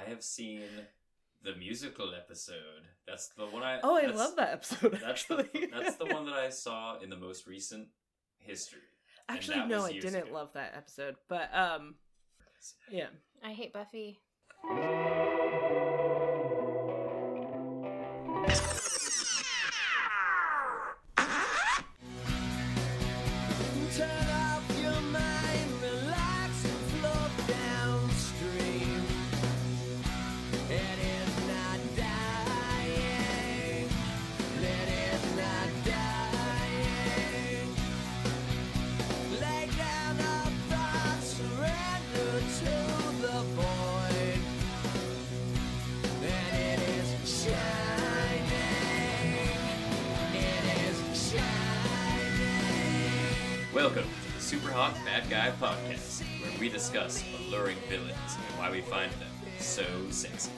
I have seen the musical episode. That's the one I. Oh, I love that episode. That's the that's the one that I saw in the most recent history. Actually, no, I didn't ago. love that episode, but um, yeah. I hate Buffy. Welcome Super Hot Bad Guy Podcast, where we discuss alluring villains and why we find them so sexy.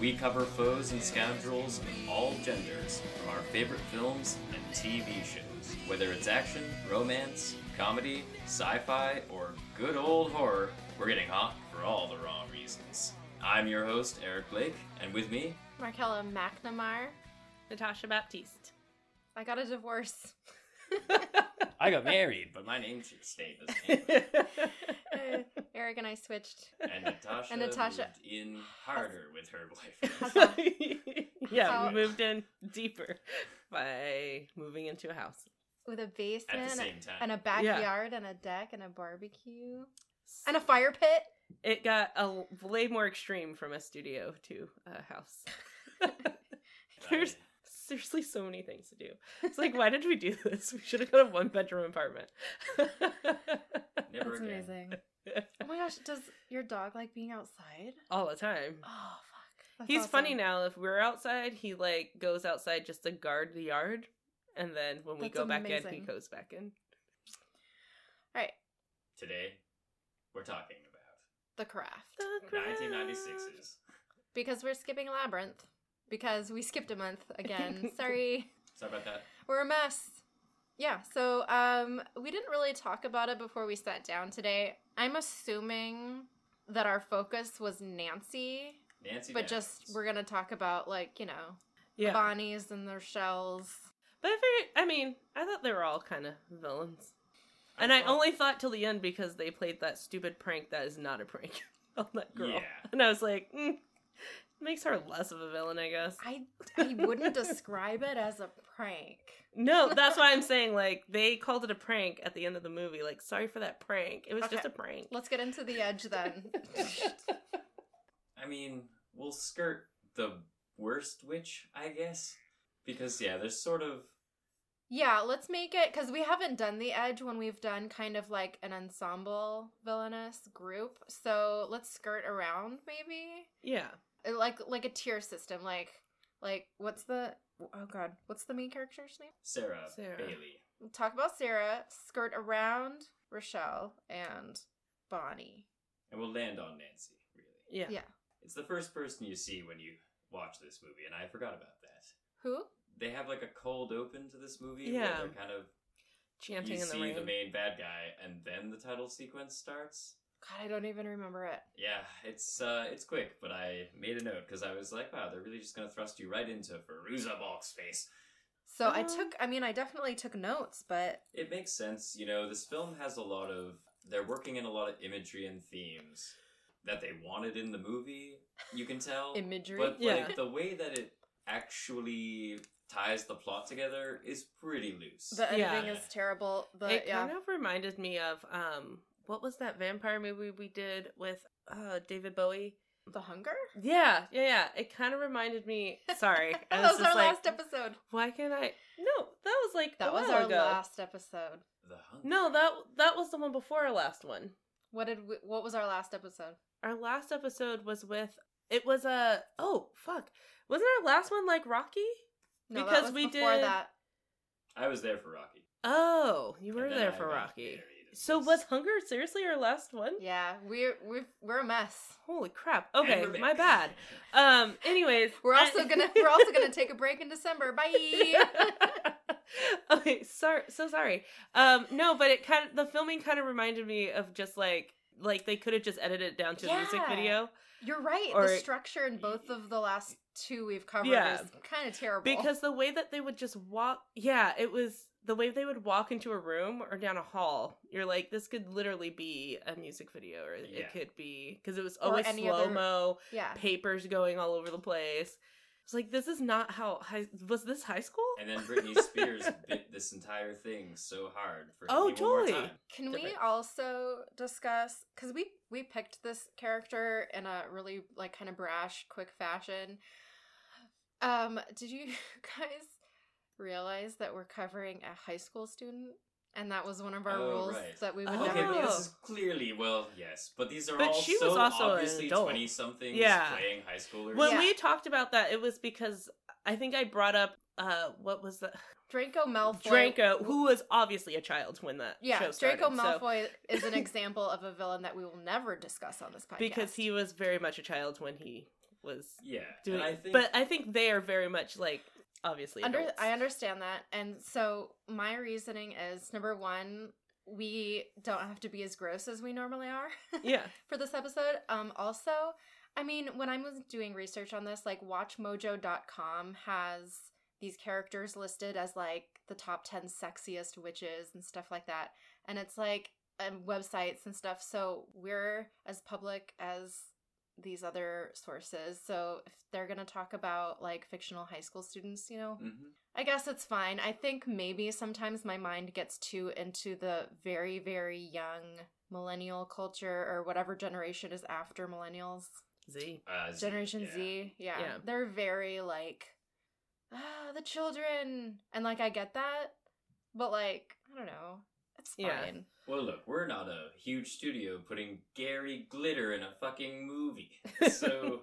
We cover foes and scoundrels of all genders from our favorite films and TV shows. Whether it's action, romance, comedy, sci fi, or good old horror, we're getting hot for all the wrong reasons. I'm your host, Eric Blake, and with me, Markella McNamara. Natasha Baptiste. I got a divorce. I got married, but my name should stay the same. Eric and I switched. And Natasha, And Natasha- moved in harder with her boyfriend. yeah, How- we moved in deeper by moving into a house. With a basement At the same time. and a Yeah. backyard and a deck and a barbecue and a fire pit. It got a way more extreme from a studio to a house. There's seriously so many things to do. It's like, why did we do this? We should have got a one bedroom apartment. Never That's again. amazing. Oh my gosh, does your dog like being outside? All the time. Oh fuck. That's He's awesome. funny now. If we're outside, he like goes outside just to guard the yard, and then when we That's go back in, he goes back in. All right, Today, we're talking about the craft. The Craft. 1996's. Because we're skipping Labyrinth. Because we skipped a month again. Sorry. Sorry about that. We're a mess. Yeah, so um we didn't really talk about it before we sat down today. I'm assuming that our focus was Nancy, Nancy but Daniels. just we're going to talk about like, you know, Yeah, Bonnies and their shells. but I figured. I mean, I thought they were all kind of villains, and I only thought till the end because they played that stupid prank that is not a prank on that girl, Yeah. and I was like, mm, makes her less of a villain, I guess. I I wouldn't describe it as a prank. No, that's why I'm saying like they called it a prank at the end of the movie. Like, sorry for that prank. It was Okay. just a prank. Let's get into the edge then. I mean, we'll skirt the worst witch, I guess. Because, yeah, there's sort of. yeah, let's make it cuz we haven't done the edge when we've done kind of like an ensemble villainous group. So, let's skirt around maybe. Yeah. Uh, like like a tier system like like what's the oh god what's the main character's name Sarah, Sarah. Bailey. talk about sarah skirt around rochelle and bonnie And we'll land on Nancy, really. Yeah. yeah It's the first person you see when you watch this movie, and I forgot about that. who They have like a cold open to this movie Yeah. where they're kind of. Chanting you in the see rain. the main bad guy, and then the title sequence starts. God i don't even remember it Yeah, it's uh, it's quick, but I made a note because I was like, wow, they're really just gonna thrust you right into Fairuza Balk's face. so i Um, took i mean i definitely took notes but It makes sense, you know. This film has a lot of they're working in a lot of imagery and themes that they wanted in the movie. You can tell, imagery but Yeah. like the way that it actually ties the plot together is pretty loose. the editing Yeah. is terrible but it yeah kind of reminded me of um what was that vampire movie we did with uh David Bowie? the hunger Yeah, yeah, yeah. It kind of reminded me. Sorry, that was was our like, last episode why can't I? No, that was like that a was while our ago. last episode the hunger. No, that that was the one before our last one. what did we, what was our last episode Our last episode was with. It was a. oh fuck! Wasn't our last one like Rocky? no, that Because was we before did- that I was there for Rocky. Oh, you were there I for got Rocky. So was Hunger seriously our last one? yeah we're we're, we're a mess Holy crap! Okay, my bad. Um. Anyways, We're also gonna we're also gonna take a break in December. Bye. okay, sorry, so sorry. Um, no, but it kind of the filming kind of reminded me of just like like they could have just edited it down to a music video You're right. Or- the structure in both of the last two we've covered Yeah. is kind of terrible. because the way that they would just walk yeah it was the way they would walk into a room or down a hall you're like this could literally be a music video or Yeah. it could be because it was always any slow other- mo yeah. papers going all over the place it's like this is not how high was this high school And then Britney Spears bit this entire thing so hard for Oh, me one more totally. time. Can we also discuss because we we picked this character in a really like kind of brash, quick fashion. Um, did you guys realize that we're covering a high school student, and that was one of our Oh, rules right. that we would Oh. Okay, never but do. this is clearly well, yes, but these are But all she so was also obviously twenty somethings Yeah. playing high schoolers. when Yeah. we talked about that it was because i think i brought up uh what was the Draco Malfoy. draco who was obviously a child when that Yeah, show started, Draco so- Malfoy is an example of a villain that we will never discuss on this podcast because he was very much a child when he was yeah, doing and I think but i think they are very much like obviously Under, adults. I understand that, and so my reasoning is number one, we don't have to be as gross as we normally are yeah for this episode. Um, also, I mean, when I was doing research on this, like WatchMojo.com has these characters listed as like the top ten sexiest witches and stuff like that, and it's like um, websites and stuff. So we're as public as these other sources. So if they're gonna talk about like fictional high school students, you know, Mhm. I guess it's fine. I think maybe sometimes my mind gets too into the very, very young millennial culture or whatever generation is after millennials. z uh, Z, Generation yeah. Z. Yeah. Yeah. They're very like, ah, the children. And like, I get that. But like, I don't know. It's Yeah. fine. Well, look, we're not a huge studio putting Gary Glitter in a fucking movie, so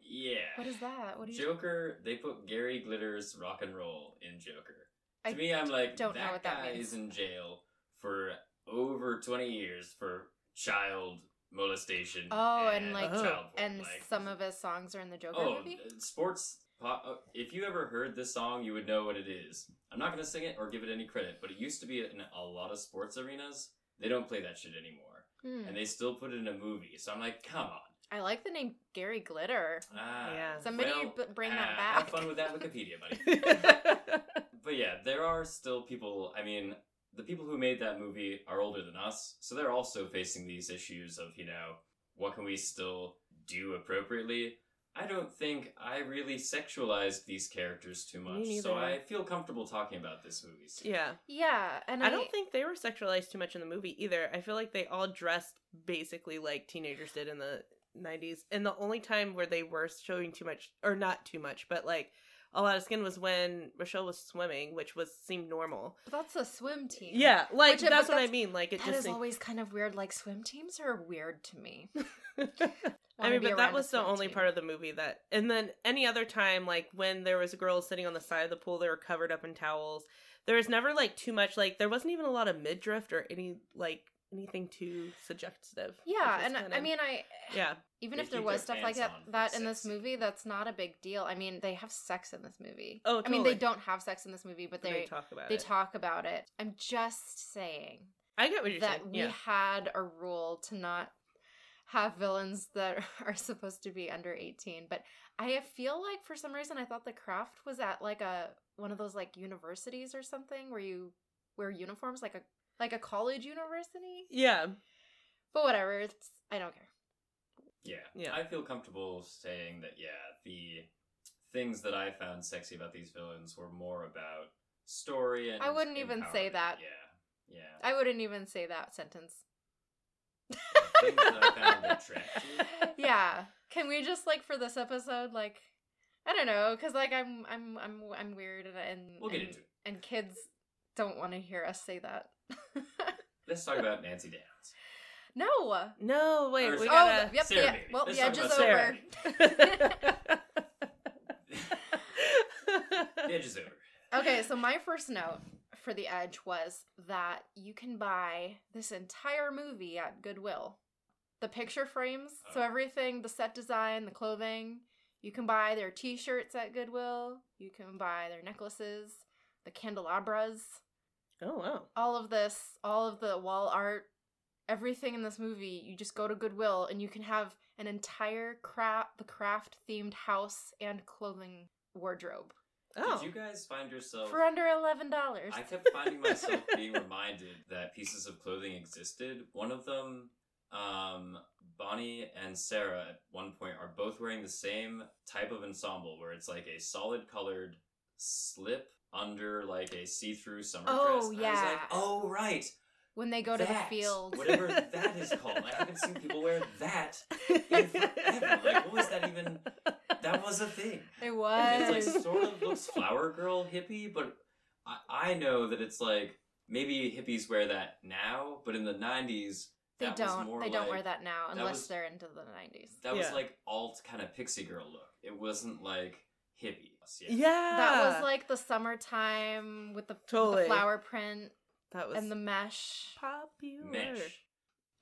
yeah. What is that? What do you Joker, they put Gary Glitter's rock and roll in Joker. To I me, I'm like, don't know that what that guy means. is in jail for over 20 years for child molestation. Oh, and, like, child porn. and Like, some of his songs are in the Joker oh, movie? uh, sports. Pop, uh, if you ever heard this song, you would know what it is. I'm not gonna sing it or give it any credit, but it used to be in a lot of sports arenas. They don't play that shit anymore, Hmm. and they still put it in a movie. So I'm like, come on. I like the name Gary Glitter. Ah, Yeah. Somebody well, b- bring that ah, back. Have fun with that Wikipedia, buddy. but yeah, there are still people. I mean, the people who made that movie are older than us, so they're also facing these issues of you know what can we still do appropriately. I don't think I really sexualized these characters too much, so. I feel comfortable talking about this movie. still. yeah Yeah, and I I, don't think they were sexualized too much in the movie either. I feel like they all dressed basically like teenagers did in the 90s. And the only time where they were showing too much, or not too much, but like a lot of skin was when Rochelle was swimming, which was seemed normal. But that's a swim team. Yeah, like Which- that's what I mean. Like it That just is seemed- always kind of weird. Like swim teams are weird to me. I mean, but that was the only team. part of the movie that. And then any other time, like when there was a girl sitting on the side of the pool, they were covered up in towels. There was never like too much. Like there wasn't even a lot of midriff or any like anything too suggestive. Yeah, which and was I mean, I yeah, even They if there was stuff like that pants on for that in this movie, that's not a big deal. I mean, they have sex in this movie. Oh, I mean, they don't have sex in this movie, but they, they talk about they it. talk about it. I'm just saying I get what you're that saying. we Yeah, had a rule to not have villains that are supposed to be under 18 but i feel like for some reason i thought the craft was at like a one of those like universities or something where you wear uniforms like a like a college university yeah, but whatever it's i don't care Yeah. Yeah. I feel comfortable saying that, yeah, the things that I found sexy about these villains were more about story and. I wouldn't even say that. Yeah. Yeah. i wouldn't even say that sentence things that I found attractive. yeah can we just like for this episode like i don't know because like i'm i'm i'm i'm weird and and, We'll get and, into it. and kids don't want to hear us say that Let's talk about Nancy Downs. no no, wait, Or- we Oh, oh, gotta. yep, Sarah yeah. Well, Let's the edge is Sarah. over. The edge is over. okay, so my first note for the edge was that you can buy this entire movie at Goodwill. The picture frames, so Oh. everything, the set design, the clothing, you can buy their t-shirts at Goodwill. You can buy their necklaces, the candelabras, oh wow. all of this, all of the wall art, everything in this movie, you just go to Goodwill and you can have an entire craft the craft themed house and clothing wardrobe Oh. Did you guys find yourself? for under eleven dollars. I kept finding myself being reminded that pieces of clothing existed. One of them, um, Bonnie and Sarah at one point are both wearing the same type of ensemble where it's like a solid colored slip under like a see-through summer Oh, dress. And I was like, oh right. when they go to the field. Whatever that is called. I haven't seen people wear that in forever. Like what was that even that was a thing. It And was. It's like sort of looks flower girl hippie, but I, I know that it's like maybe hippies wear that now, but in the '90s they that don't. more They don't wear that now that unless was- they're into the nineties. That was like alt kind of pixie girl look. It wasn't like hippie. Yeah. yeah. That was like the summertime with the, with the flower print that was and the mesh. popular. mesh.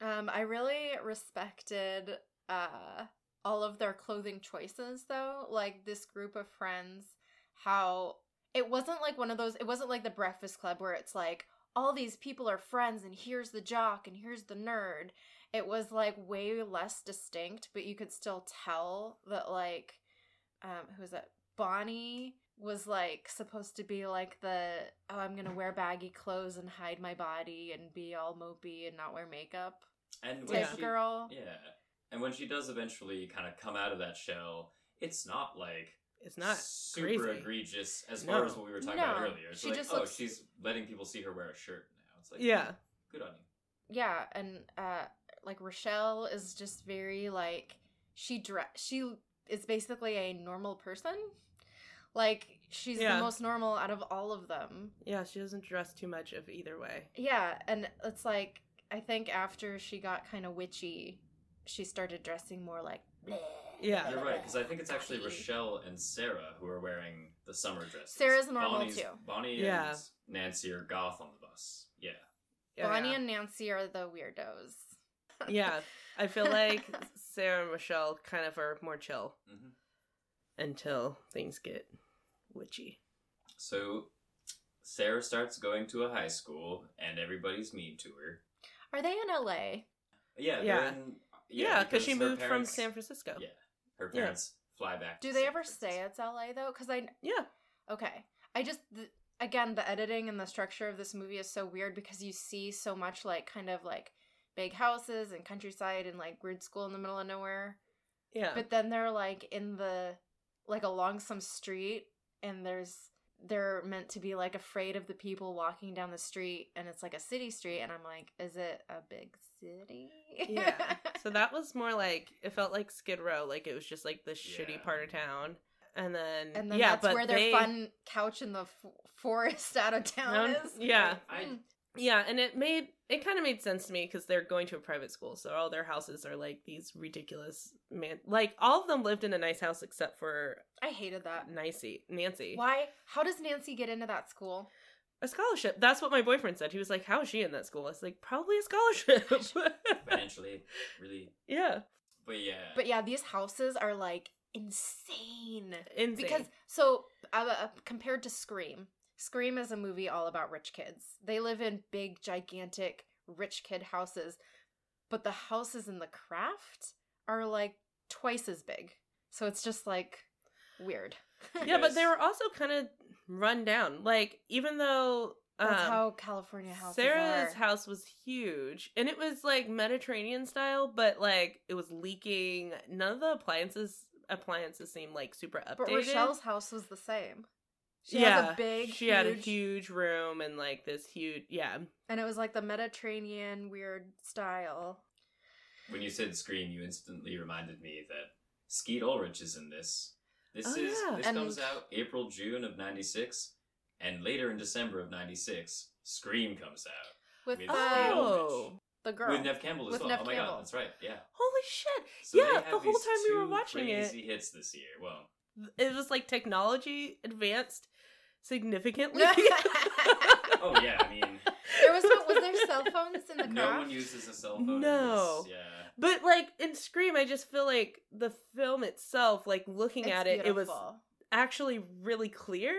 Um, I really respected uh all of their clothing choices though. Like this group of friends, how it wasn't like one of those it wasn't like the Breakfast Club where it's like all these people are friends and here's the jock and here's the nerd. It was like way less distinct, but you could still tell that like um who was that? Bonnie was like supposed to be like the oh I'm gonna wear baggy clothes and hide my body and be all mopey and not wear makeup And when type she, girl. Yeah. And when she does eventually kind of come out of that shell, it's not like It's not super crazy. egregious as No. far as what we were talking about earlier. It's She like, just oh, looks- she's letting people see her wear a shirt now. It's like, Yeah. good on you. Yeah, and uh like Rochelle is just very like she dress she is basically a normal person. Like she's Yeah. the most normal out of all of them. Yeah, she doesn't dress too much of either way. Yeah, and it's like I think after she got kind of witchy, she started dressing more like bleh. Yeah. You're right, because I think it's actually Rochelle and Sarah who are wearing the summer dresses. Sarah's normal, Bonnie's- too. Bonnie Yeah. and Nancy are goth on the bus. Yeah. Yeah. Bonnie and Nancy are the weirdos. yeah, I feel like Sarah and Michelle kind of are more chill hmm until things get witchy. So Sarah starts going to a high school, and everybody's mean to her. Are they in LA? Yeah, Yeah. in, Yeah, because she her moved from San Francisco. Yeah, her Yeah. parents fly back. Do to they San ever Francisco. say it's LA though? Because I Yeah. Okay. I just th- again the editing and the structure of this movie is so weird because you see so much like kind of like big houses and countryside and like weird school in the middle of nowhere. Yeah. But then they're like in the like along some street and there's they're meant to be like afraid of the people walking down the street and it's like a city street and I'm like is it a big city? yeah. So that was more like it felt like Skid Row, like it was just like this Yeah. shitty part of town. And then, and then yeah, that's but where their they, fun couch in the f- forest out of town Um, is. yeah. I Hmm. Yeah, and it made it kind of made sense to me because they're going to a private school, so all their houses are like these ridiculous man. Like all of them lived in a nice house except for I hated that. Nancy. Nancy, Why? How does Nancy get into that school? a scholarship. That's what my boyfriend said. He was like, "How is she in that school?" I was like, "Probably a scholarship." financially really, yeah, but yeah. But yeah, these houses are like insane. insane. Because so uh, uh, compared to Scream, Scream is a movie all about rich kids. They live in big, gigantic rich kid houses, but the houses in the craft are like twice as big. So it's just like weird. yeah, but they were also kind of run down. Like even though That's um, how California houses Sarah's are. house was huge and it was like Mediterranean style, but like it was leaking. None of the appliances appliances seemed like super updated. But Rochelle's house was the same. She yeah, has a big, She had a huge- huge room and like this huge. Yeah, and it was like the Mediterranean weird style. when you said Scream, you instantly reminded me that Skeet Ulrich is in this. This Oh, is yeah. this And- comes out April June of '96, and later in December of '96, Scream comes out With With the, Skeet Ulrich. oh, the girl. with Neve Campbell as With well. Neve oh my Campbell. god, that's right. Yeah. holy shit! So Yeah, the whole time we were two watching it- crazy hits this year. Well, It was like technology advanced significantly. oh yeah, I mean, there was no, was there cell phones in the no one uses a cell phone. No. Yeah. But like in Scream, I just feel like the film itself, like looking It's at it, it was actually really clear,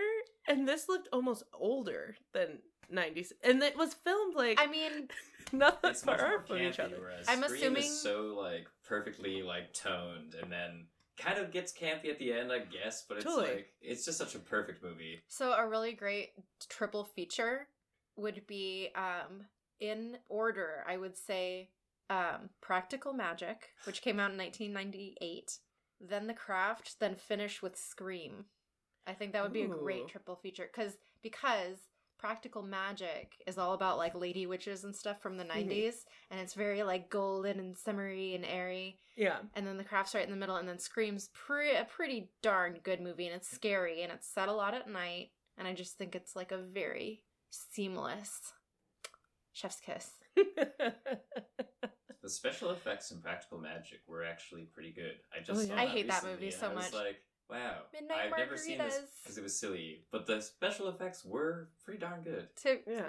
and this looked almost older than 90s. And it was filmed like I mean, not that It's far from each other. I'm Scream assuming- is so like perfectly like toned, and then kind of gets campy at the end, I guess. But it's Totally. like it's just such a perfect movie. so a really great triple feature would be um in order, I would say um Practical Magic, which came out in 1998, then The Craft, then finish with Scream. I think that would be a great triple feature cuz because Practical Magic is all about like lady witches and stuff from the mm-hmm. 90s and it's very like golden and summery and airy Yeah. and then the craft's right in the middle and then screams pre- a pretty darn good movie and it's scary and it's set a lot at night and i just think it's like a very seamless chef's kiss The special effects in Practical Magic were actually pretty good. I oh, just Oh, saw yeah. I hate that movie so I was much. Like, wow, Midnight I've never seen this because it was silly, but the special effects were pretty darn good. so yeah.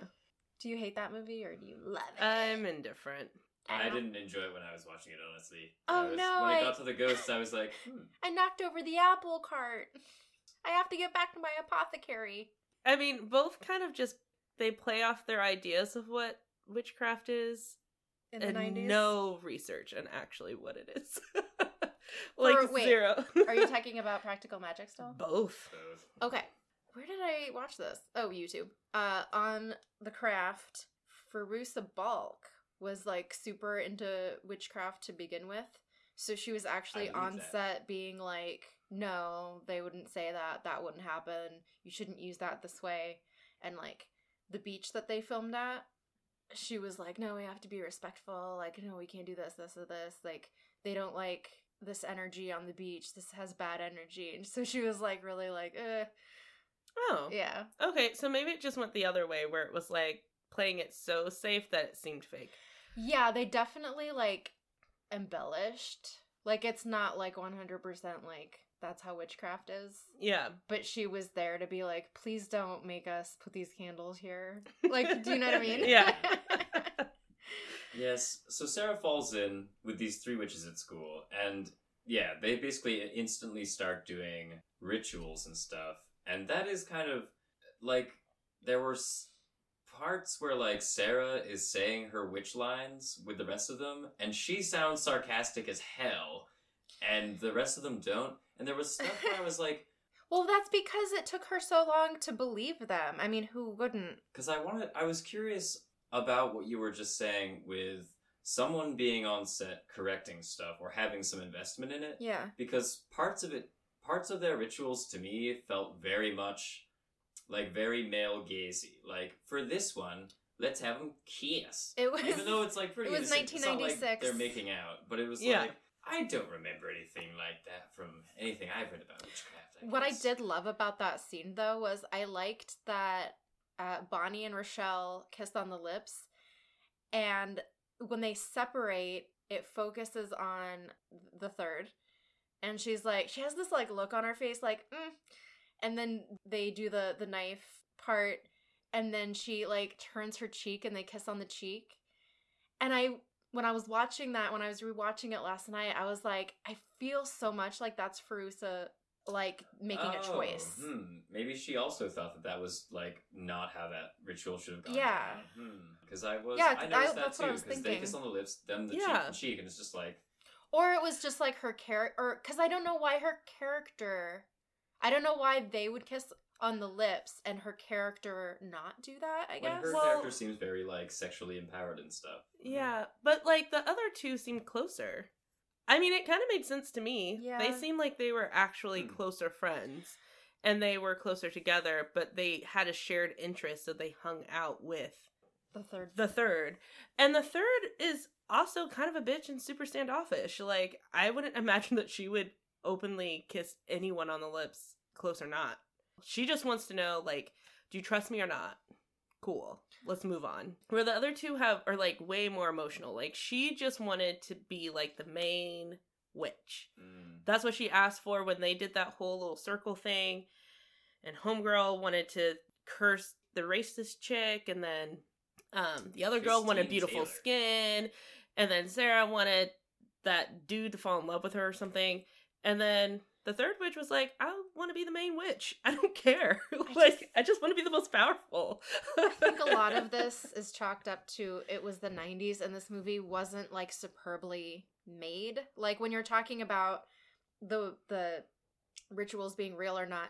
do you hate that movie or do you love it I'm indifferent. I don't- didn't enjoy it when I was watching it, honestly. Oh, I was, no, When I I- got to the ghosts, I was like, hmm. i knocked over the apple cart i have to get back to my apothecary I mean, both kind of just they play off their ideas of what witchcraft is in the and 90s no research on actually what it is. like For- wait, zero. are you talking about practical magic still both? both. Okay. Where did I watch this? Oh, YouTube. Uh on The Craft, Fairuza Balk was like super into witchcraft to begin with. So she was actually on that. set being like, "No, they wouldn't say that. That wouldn't happen. You shouldn't use that this way." And like the beach that they filmed at, she was like, "No, we have to be respectful. Like, no, we can't do this, this, or this. Like, they don't like this energy on the beach. This has bad energy." And so she was like, really like, eh. Oh. Yeah. Okay, so maybe it just went the other way where it was like playing it so safe that it seemed fake. Yeah, they definitely like embellished. Like it's not like 100% like that's how witchcraft is. Yeah. But she was there to be like, please don't make us put these candles here. Like, do you know what I mean? Yeah. Yes, so Sarah falls in with these three witches at school, and yeah, they basically instantly start doing rituals and stuff. And that is kind of like there were s- parts where like Sarah is saying her witch lines with the rest of them, and she sounds sarcastic as hell, and the rest of them don't. And there was stuff where I was like, well, that's because it took her so long to believe them. I mean, who wouldn't? because I wanted, I was curious about what you were just saying with someone being on set correcting stuff or having some investment in it. Yeah. because parts of it parts of their rituals to me felt very much like very male gazy like for this one let's have them kiss It was even though it's like pretty it was innocent, it's not like 1996. they're making out but it was Yeah. like i don't remember anything like that from anything i've read about witchcraft I What I did love about that scene though was I liked that uh, Bonnie and Rochelle kissed on the lips, and when they separate, it focuses on the third, and she's like, she has this like look on her face, like, mm. and then they do the the knife part, and then she like turns her cheek and they kiss on the cheek, and I when I was watching that, when I was rewatching it last night, I was like, I feel so much like that's Fairuza like making a Oh, choice. hmm. Maybe she also thought that that was like not how that ritual should have gone. Yeah. Because I was. Yeah, I I- that that's too. what I was Because they kiss on the lips, then the Yeah. cheek to cheek, and it's just like Or it was just like her character, or because I don't know why her character, I don't know why they would kiss on the lips and her character not do that. I when guess. her Well- character seems very like sexually empowered and stuff. Yeah, but like the other two seemed closer. I mean, it kind of made sense to me. Yeah. They seemed like they were actually Hmm. closer friends and they were closer together, but they had a shared interest, so they hung out with the third. the third. And the third is also kind of a bitch and super standoffish. Like, I wouldn't imagine that she would openly kiss anyone on the lips, close or not. She just wants to know, like, do you trust me or not? Cool. Let's move on. Where the other two have are like way more emotional. Like she just wanted to be like the main witch. Mm. That's what she asked for when they did that whole little circle thing. And Homegirl wanted to curse the racist chick, and then um, the other girl wanted beautiful Taylor. skin, and then Sarah wanted that dude to fall in love with her or something. And then The third witch was like, I want to be the main witch. I don't care. like, I just want to be the most powerful. I think a lot of this is chalked up to it was the 90s and this movie wasn't like superbly made. Like when you're talking about the the rituals being real or not,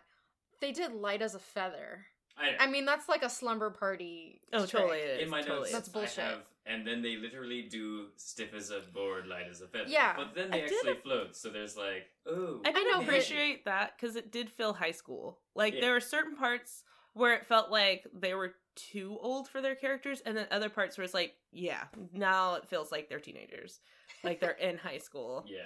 they did light as a feather. I, I mean, that's like a slumber party. Oh, trick. totally it is. in my totally notes, is. That's bullshit. I have, and then they literally do stiff as a board, light as a feather. Yeah. but then they did actually a- float. So there's like, oh, I did know, but- appreciate that because it did feel high school. Like Yeah. there were certain parts where it felt like they were too old for their characters, and then other parts where it's like, yeah, now it feels like they're teenagers, like they're in high school. yeah.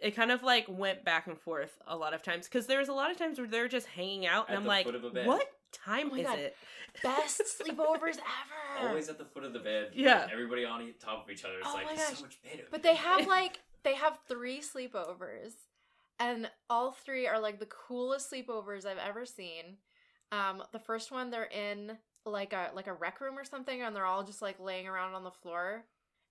It kind of like went back and forth a lot of times because there was a lot of times where they're just hanging out, and At I'm like, foot of a bed. what time Oh is God. it? Best sleepovers ever. Always at the foot of the bed. Yeah. Everybody on top of each other. It's Oh like my it's gosh. so much better. But they have like they have three sleepovers, and all three are like the coolest sleepovers I've ever seen. Um, the first one they're in like a like a rec room or something, and they're all just like laying around on the floor.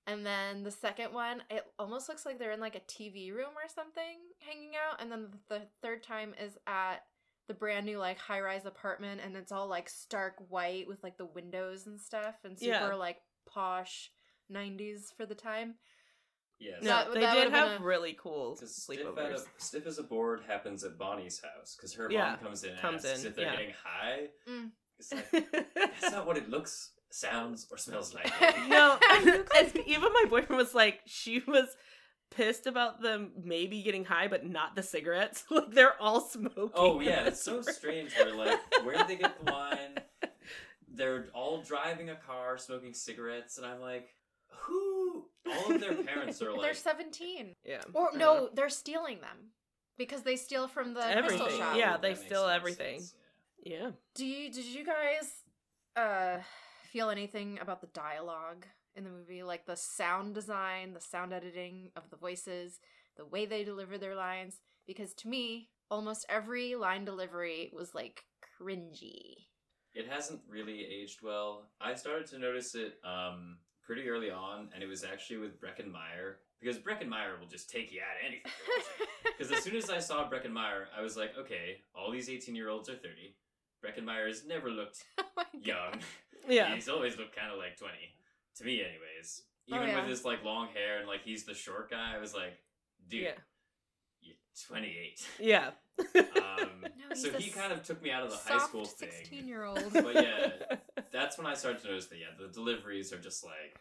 And then the second one, it almost looks like they're in like a TV room or something, hanging out. And then the third time is at the brand new like high rise apartment, and it's all like stark white with like the windows and stuff, and super Yeah. like posh '90s for the time. yes. No, That- they that did would've a- really cool Because stiff, a, stiff as a board happens at Bonnie's house because her Yeah, mom comes in and comes asks in, if they're yeah. getting high. Mm. It's like that's not what it looks, sounds, or smells like. no, and even my boyfriend was like, she was pissed about them maybe getting high, but not the cigarettes. like they're all smoking. oh yeah, it's so room. strange. Where like, where did they get the wine? They're all driving a car, smoking cigarettes, and I'm like, who? All of their parents are like they're 17. Yeah. Or no, they're stealing them because they steal from the Everything, crystal shop. yeah, they makes steal everything. sense, Yeah. Do you did you guys uh feel anything about the dialogue in the movie like the sound design, the sound editing of the voices, the way they deliver their lines because to me almost every line delivery was like cringy. It hasn't really aged well. I started to notice it um, pretty early on, and it was actually with Breckin Meyer because Breckin Meyer will just take you out of anything. Because as soon as I saw Breckin Meyer, I was like, okay, all these eighteen-year-olds are thirty. Breckin Meyer has never looked oh young. Yeah. he's always looked kind of like twenty to me, anyways. Oh, Even yeah. with his like long hair and like he's the short guy, I was like, dude, Yeah. you're twenty-eight. Yeah. Um, No, so he kind of took me out of the Soft high school thing. 16-year-old. But yeah, that's when I started to notice that yeah, the deliveries are just like.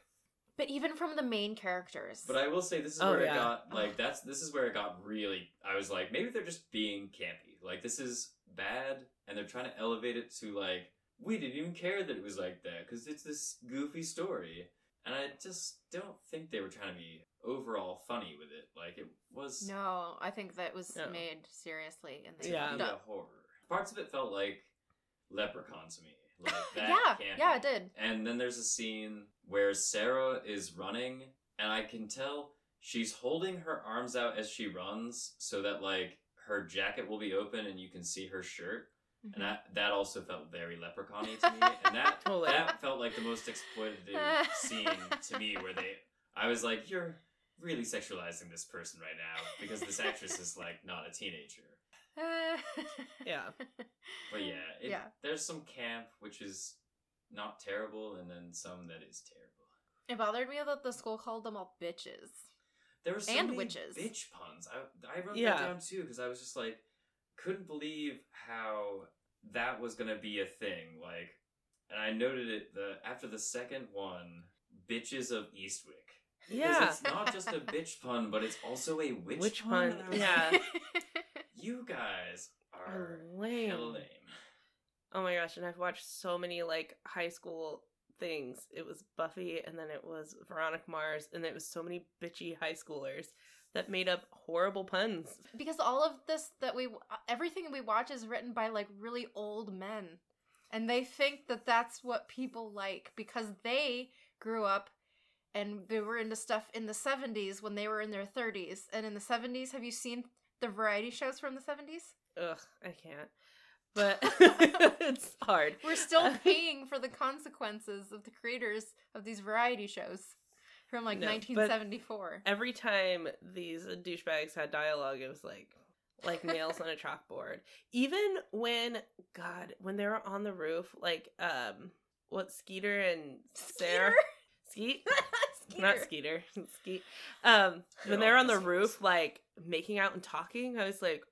But even from the main characters. But I will say this is Oh, where yeah. it got like that's this is where it got really. I was like maybe they're just being campy. Like this is bad, and they're trying to elevate it to like we didn't even care that it was like that because it's this goofy story, and I just don't think they were trying to be overall funny with it. Like it was no, I think that was No. made seriously and to they Yeah. be fucked a up. horror. Parts of it felt like Leprechaun to me. Like that yeah, campy. yeah, it did. And then there's a scene where Sarah is running, and I can tell she's holding her arms out as she runs so that like her jacket will be open and you can see her shirt. Mm-hmm. And that that also felt very leprechaun-y to me. And that Totally. that felt like the most exploitative scene to me where they I was like, You're really sexualizing this person right now because this actress is like not a teenager. Yeah. But yeah, it, Yeah. there's some camp which is not terrible and then some that is terrible. It bothered me that the school called them all bitches. There were so And many witches. bitch puns. I I wrote Yeah. that down too because I was just like, couldn't believe how that was gonna be a thing. Like, and I noted it the after the second one, bitches of Eastwick. Because Yeah. it's not just a bitch pun, but it's also a witch, Witch pun. pun, yeah. you guys are oh, lame. lame. Oh my gosh, and I've watched so many like high school things. It was Buffy and then it was Veronica Mars and it was so many bitchy high schoolers that made up horrible puns. because all of this that we everything we watch is written by like really old men and they think that that's what people like because they grew up and they were into stuff in the 70s when they were in their 30s and in the 70s have you seen the variety shows from the 70s Ugh, I can't. But it's hard. we're still uh, paying for the consequences of the creators of these variety shows from like No, 1974 Every time these douchebags had dialogue, it was like, like nails on a chalkboard. Even when God, when they were on the roof, like um what Skeeter and Sarah Skeet? Not Skeeter. Skeet. Um They're when they were on the roof this. like making out and talking, I was like,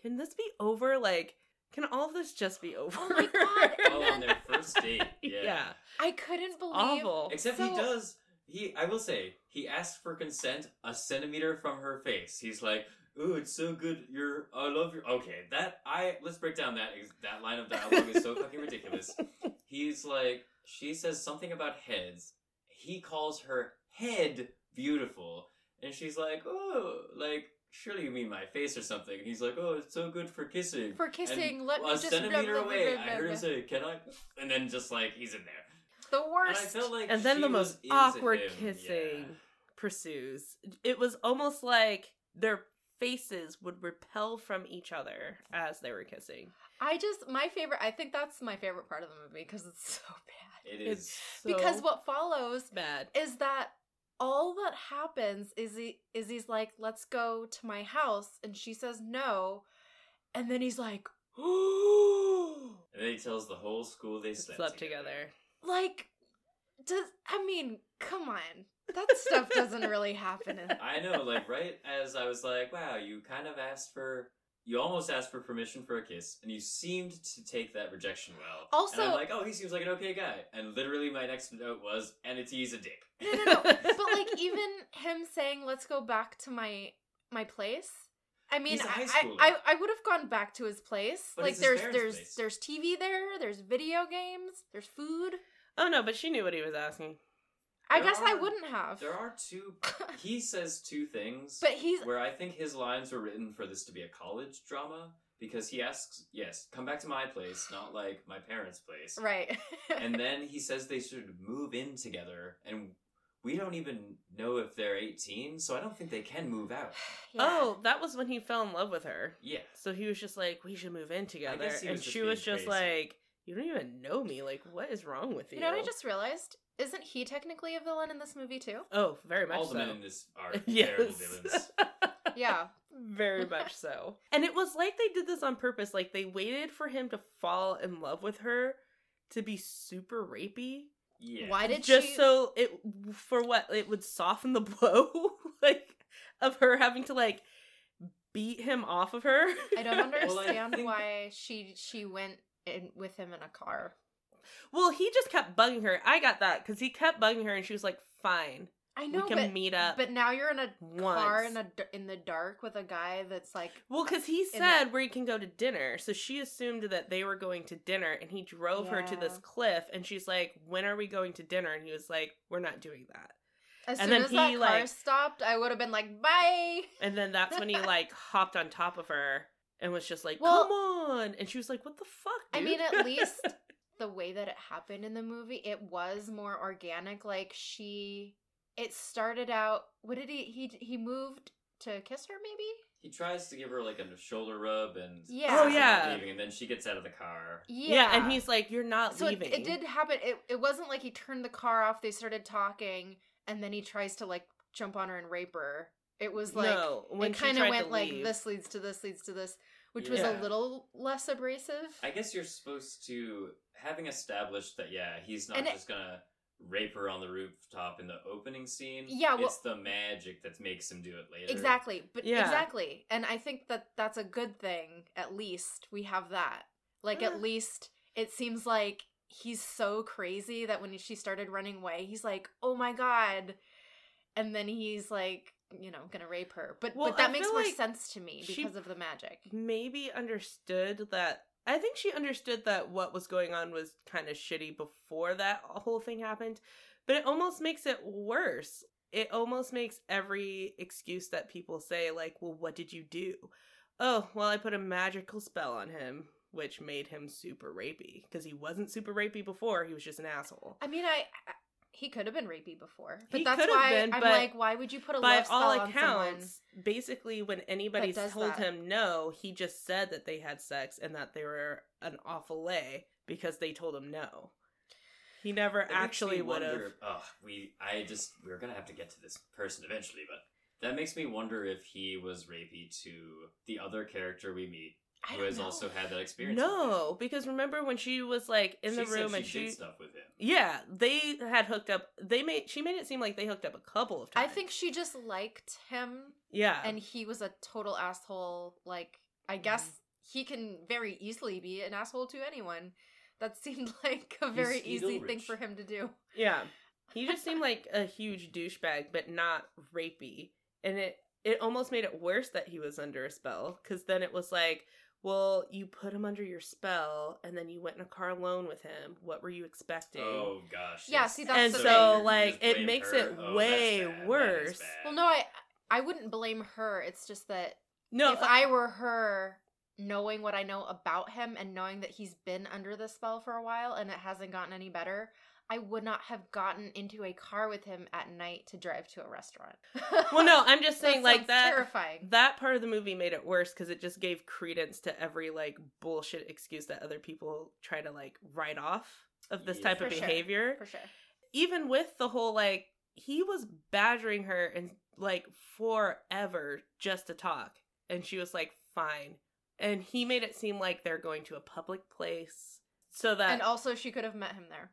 can this be over? Like can all of this just be over? Oh my God, Oh, on their first date. Yeah. yeah. I couldn't believe. Awful. Except he does. He, I will say, he asked for consent a centimeter from her face. He's like, "Ooh, it's so good. You're, I love your." Okay, that I let's break down that that line of dialogue is so fucking ridiculous. He's like, she says something about heads. He calls her head beautiful, and she's like, "Oh, like." Surely you mean my face or something. And he's like, "Oh, it's so good for kissing." For kissing, And let me a just centimeter away. I heard him say, "Can I?" And then just like he's in there. The And worst. I felt like and then the most awkward him. kissing Yeah. pursues. It was almost like their faces would repel from each other as they were kissing. I just my favorite. I think that's my favorite part of the movie because it's so bad. It is. It's because what follows bad. is that all that happens is he is he's like, "Let's go to my house," and she says no, and then he's like, And then he tells the whole school they slept, Slept together. Like, does I mean, come on, that stuff doesn't really happen. In, I know, like right as I was like, wow, you kind of asked for, you almost asked for permission for a kiss, and you seemed to take that rejection well. Also- and I'm like, oh, he seems like an okay guy. And literally, my next note was, and it's he's a dick. no, no, no. but like, even him saying, "Let's go back to my my place." I mean, He's a high I. I, I would have gone back to his place. But like, there's there's place. there's TV there. There's video games. There's food. Oh no, but she knew what he was asking. I There guess I wouldn't have. There are two. He says two things, But he's where I think his lines were written for this to be a college drama because he asks, yes, come back to my place, not like my parents' place. right. and then he says they should move in together and we don't even know if they're 18 so i don't think they can move out Yeah. Oh, that was when he fell in love with her. yeah So he was just like, "We should move in together," guess he and just she was being just crazy. like, "You don't even know me. Like, what is wrong with you?" You know what I just realized? Isn't he technically a villain in this movie too? Oh, very much so. all the men in this are yes. terrible villains Yeah. Very much so. And it was like they did this on purpose. Like they waited for him to fall in love with her to be super rapey. yeah Why did just she? so it for what it would soften the blow like of her having to like beat him off of her. I don't understand think- why she she went in with him in a car. well, he just kept bugging her. I got that because he kept bugging her, and she was like, "Fine, I know, we can but meet up." but now you're in a car in a in the dark with a guy that's like Well, because he said that- where he can go to dinner, so she assumed that they were going to dinner, and he drove her to this cliff, and she's like, "When are we going to dinner?" And he was like, "We're not doing that." as and soon as that he, car like- stopped, I would have been like, bye. And then that's when he like hopped on top of her and was just like, Well- "Come on!" And she was like, "What the fuck?" I mean, at least the way that it happened in the movie, it was more organic. Like she, it started out. What did he? He he moved to kiss her, maybe. he tries to give her like a shoulder rub and Yeah. Oh, yeah. leaving, and then she gets out of the car yeah. and he's like, "You're not so it, leaving." it did happen. It it wasn't like he turned the car off. They started talking, and then he tries to like jump on her and rape her. It was like no, when it kind of went like leave. this leads to this leads to this, which was a little less abrasive. i guess you're supposed to having established that yeah he's not And it- just gonna rape her on the rooftop in the opening scene Yeah, well- it's the magic that makes him do it later Exactly. But Yeah. exactly. And I think that that's a good thing. At least we have that. Like at least it seems like he's so crazy that when she started running away, he's like, "Oh my god." And then he's like, you know, to rape her. But Well, but that I makes more like sense to me because of the magic. maybe understood that. I think she understood that what was going on was kind of shitty before that whole thing happened, but it almost makes it worse. It almost makes every excuse that people say, like, well, what did you do? Oh, well, I put a magical spell on him, which made him super rapey. Because he wasn't super rapey before, he was just an asshole. I mean, I, I he could have been rapey before. But He that's could have why been, I'm but like, why would you put a By love spell all on someone? accounts, basically, when anybody told that. him no, he just said that they had sex and that they were an awful lay because they told him no. He never It actually me would have. Oh, we. I just. We're gonna have to get to this person eventually, but That makes me wonder if he was rapey to the other character we meet, I who don't has know. also had that experience. No, because remember when she was like in him. the She said room and she she did stuff with him. Yeah, they had hooked up. They made she made it seem like they hooked up a couple of times. I think she just liked him yeah. and he was a total asshole. Like, I mm-hmm. guess he can very easily be an asshole to anyone. That seemed like a very he's easy thing for him to do. Yeah. He just seemed like a huge douchebag, but not rapey. And it it almost made it worse that he was under a spell because then it was like, well, you put him under your spell, and then you went in a car alone with him. What were you expecting? Oh gosh. Yeah, yes. see, that's and the so, thing. like, it makes her? it Oh, way that's bad. That is worse. Well, no, I I wouldn't blame her. It's just that no, if I were her, knowing what I know about him and knowing that he's been under the spell for a while and it hasn't gotten any better, I would not have gotten into a car with him at night to drive to a restaurant. well, no, I'm just saying like that. Terrifying. That part of the movie made it worse because it just gave credence to every like bullshit excuse that other people try to like write off of this Yeah. type of For sure. behavior. for sure. even with the whole like he was badgering her and like forever just to talk and she was like fine and he made it seem like they're going to a public place so that and also, she could have met him there.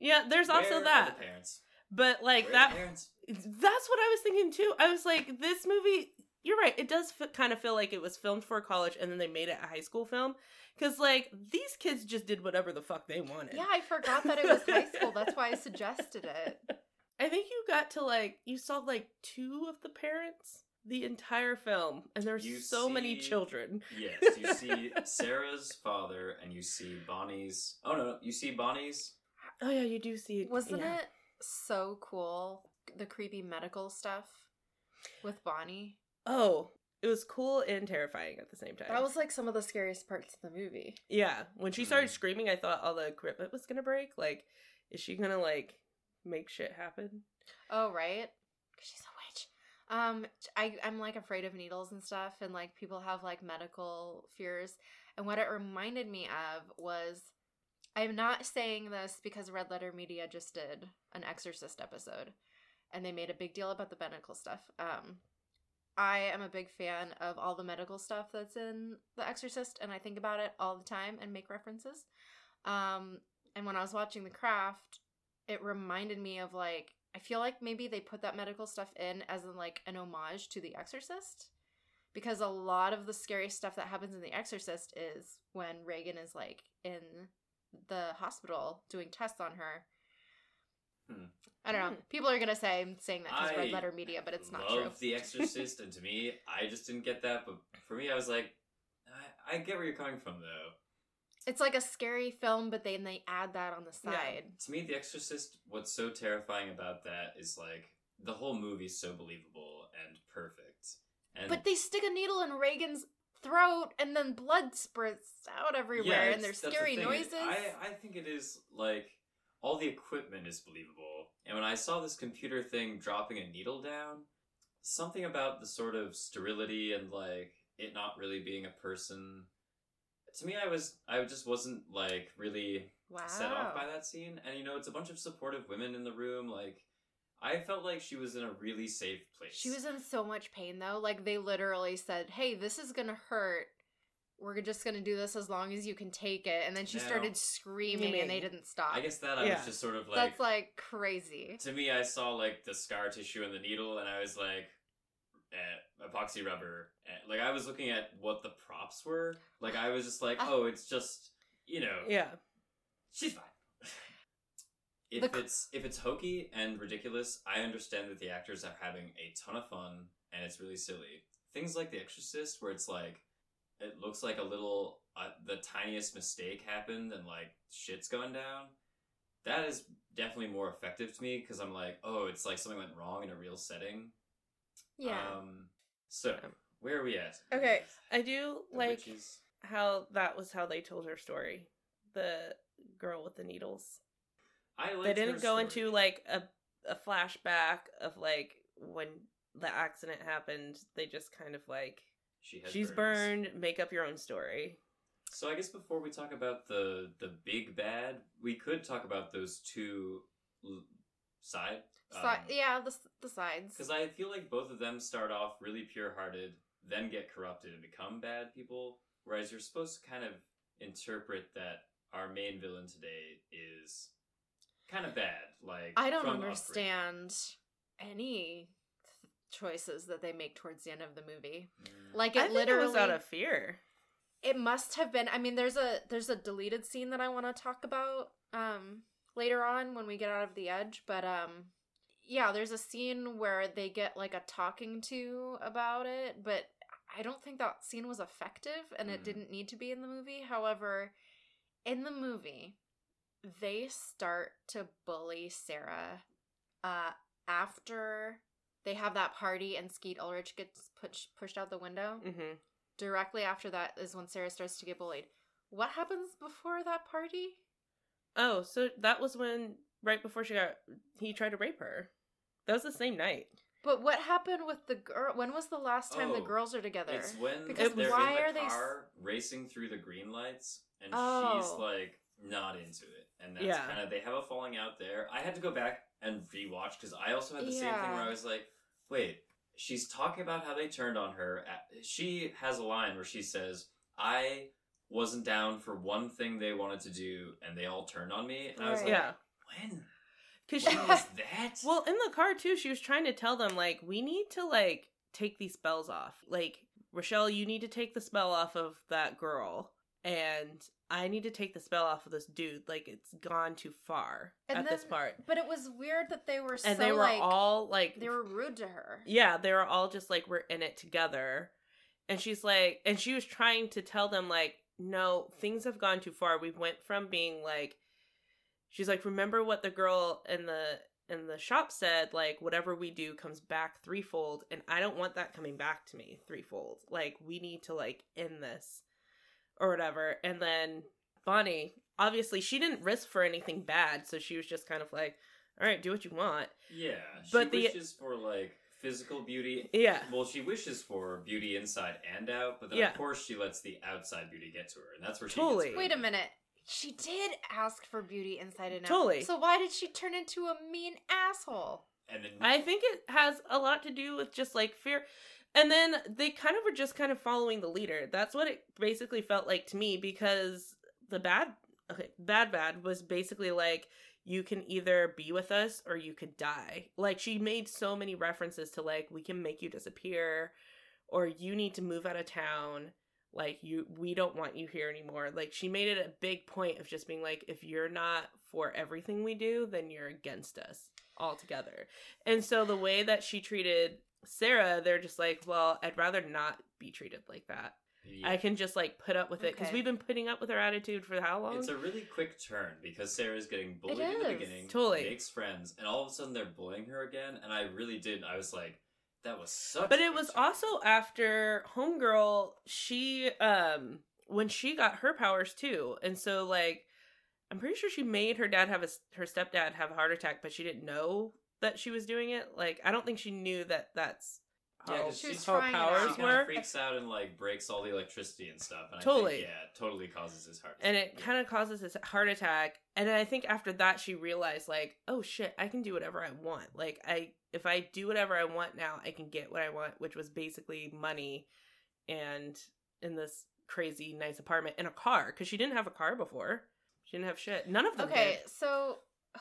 Yeah there's Where also are that the parents. but like Where are that the parents? that's what i was thinking too i was like this movie you're right it does f- kind of feel like it was filmed for college and then they made it a high school film because like these kids just did whatever the fuck they wanted Yeah, I forgot that it was high school. That's why I suggested it. I think you got to like you saw like two of the parents the entire film, and there's You so many children. Yes, you see Sarah's father, and you see Bonnie's. Oh no, you see Bonnie's. Oh yeah, you do see. Wasn't yeah. it so cool? The creepy medical stuff with Bonnie. Oh, it was cool and terrifying at the same time. That was like some of the scariest parts of the movie. yeah. When she started Mhm. screaming, I thought all the equipment was gonna break. Like, is she gonna like make shit happen? Oh, right? 'Cause she's a witch. Um, I, I'm like afraid of needles and stuff, and like people have like medical fears. And what it reminded me of was I'm not saying this because Red Letter Media just did an Exorcist episode and they made a big deal about the medical stuff. Um, I am a big fan of all the medical stuff that's in The Exorcist, and I think about it all the time and make references. Um, and when I was watching The Craft, it reminded me of like I feel like maybe they put that medical stuff in as in like an homage to The Exorcist. Because a lot of the scary stuff that happens in The Exorcist is when Regan is like in the hospital doing tests on her. Hmm. I don't know. Hmm. People are gonna say I'm saying that because Red Letter Media, but it's not love true. The Exorcist, and to me, I just didn't get that. But for me, I was like, I, I get where you're coming from, though. It's like a scary film, but then they add that on the Yeah. side. To me, The Exorcist, what's so terrifying about that is like the whole movie's so believable and perfect. And But they stick a needle in Regan's throat, and then blood spurts out everywhere, it's- and there's that's the scary noises. I, I think it is like all the equipment is believable. And when I saw this computer thing dropping a needle down, something about the sort of sterility and like it not really being a person. To me, I was I just wasn't like really wow. set off by that scene. And you know, it's a bunch of supportive women in the room. Like I felt like she was in a really safe place. She was in so much pain though. Like they literally said, "Hey, this is gonna hurt. We're just gonna do this as long as you can take it." And then she Now- started screaming, and they didn't stop. I guess that I Yeah. was just sort of like that's like crazy. to me, I saw like the scar tissue and the needle, and I was like, eh, epoxy rubber. Eh, Like I was looking at what the props were. Like I was just like, oh, it's just you know, Yeah. she's fine. If The it's if it's hokey and ridiculous, I understand that the actors are having a ton of fun and it's really silly. Things like The Exorcist, where it's like it looks like a little uh, the tiniest mistake happened and like shit's gone down. That is definitely more effective to me because I'm like, oh, it's like something went wrong in a real setting. Yeah. Um. So where are we at? Okay, I do The like witches? how that was how they told her story. The girl with the needles. I liked they didn't her go story. into like a a flashback of like when the accident happened. They just kind of like She has she's burns. burned. Make up your own story. So I guess before we talk about the the big bad, we could talk about those two l- side. Si- Um, yeah, the the sides. Because I feel like both of them start off really pure hearted, then get corrupted and become bad people. Whereas you're supposed to kind of interpret that our main villain today is kind of bad. Like I don't from upbringing. understand any th- choices that they make towards the end of the movie. Mm. Like I it think literally it was out of fear. it must have been i mean there's a there's a deleted scene that i want to talk about um later on when we get out of the edge but um yeah there's a scene where they get like a talking to about it but i don't think that scene was effective and it Mm. didn't need to be in the movie however in the movie they start to bully sarah uh after they have that party and skeet ulrich gets pushed pushed out the window hmm directly after that is when Sarah starts to get bullied. What happens before that party? Oh, so that was when right before she got he tried to rape her. That was the same night. But what happened with the girl? When was the last time the Oh, girls are together? It's when Because they're why in the are they racing through the green lights, and she's Oh. like not into it, and that's Yeah. kind of they have a falling out there. I had to go back and rewatch because I also had the same thing where I was like, wait, she's talking about how they turned on her. She has a line where she says, "I wasn't down for one thing they wanted to do, and they all turned on me," and I was like, Yeah. when? Cuz she was that? Well, in the car too, she was trying to tell them like we need to like take these spells off. Like Rochelle, you need to take the spell off of that girl, and I need to take the spell off of this dude. Like it's gone too far And at this part, but it was weird that they were and so they were like all like they were rude to her. yeah, they were all just like we're in it together. And she's like and she was trying to tell them like no, things have gone too far. We went from being like she's like remember what the girl in the in the shop said like whatever we do comes back threefold and I don't want that coming back to me threefold. Like we need to like end this or whatever. And then Bonnie, obviously she didn't risk for anything bad, so she was just kind of like all right, do what you want. yeah, she but the- wishes for like physical beauty Yeah. Well, she wishes for beauty inside and out, but then Yeah. of course she lets the outside beauty get to her, and that's where she Totally. Gets Wait a minute. She did ask for beauty inside and out. Totally. So why did she turn into a mean asshole? And then I think it has a lot to do with just like fear. And then they kind of were just kind of following the leader. That's what it basically felt like to me because the bad okay, bad bad was basically like you can either be with us or you could die. Like she made so many references to like we can make you disappear or you need to move out of town. Like you we don't want you here anymore. Like she made it a big point of just being like if you're not for everything we do, then you're against us altogether. And so the way that she treated Sarah, they're just like, well, I'd rather not be treated like that. yeah. I can just like put up with it because Okay. we've been putting up with her attitude for how long? It's a really quick turn because Sarah's getting bullied in the beginning, Totally. makes friends, and all of a sudden they're bullying her again. And I really did. I was like, that was such. but a it was turn. also after Homegirl, she um when she got her powers too, and so like I'm pretty sure she made her dad have a her stepdad have a heart attack, but she didn't know that she was doing it. Like I don't think she knew that that's Yeah, how, 'cause She was she's- how trying powers out. She kind were. freaks out and like breaks all the electricity and stuff. And I Totally. think, yeah, totally causes his heart. and it kind of causes his heart attack and i think after that she realized like oh shit i can do whatever i want like i if i do whatever i want now i can get what i want which was basically money and in this crazy nice apartment and a car because she didn't have a car before she didn't have shit none of them Okay, did. so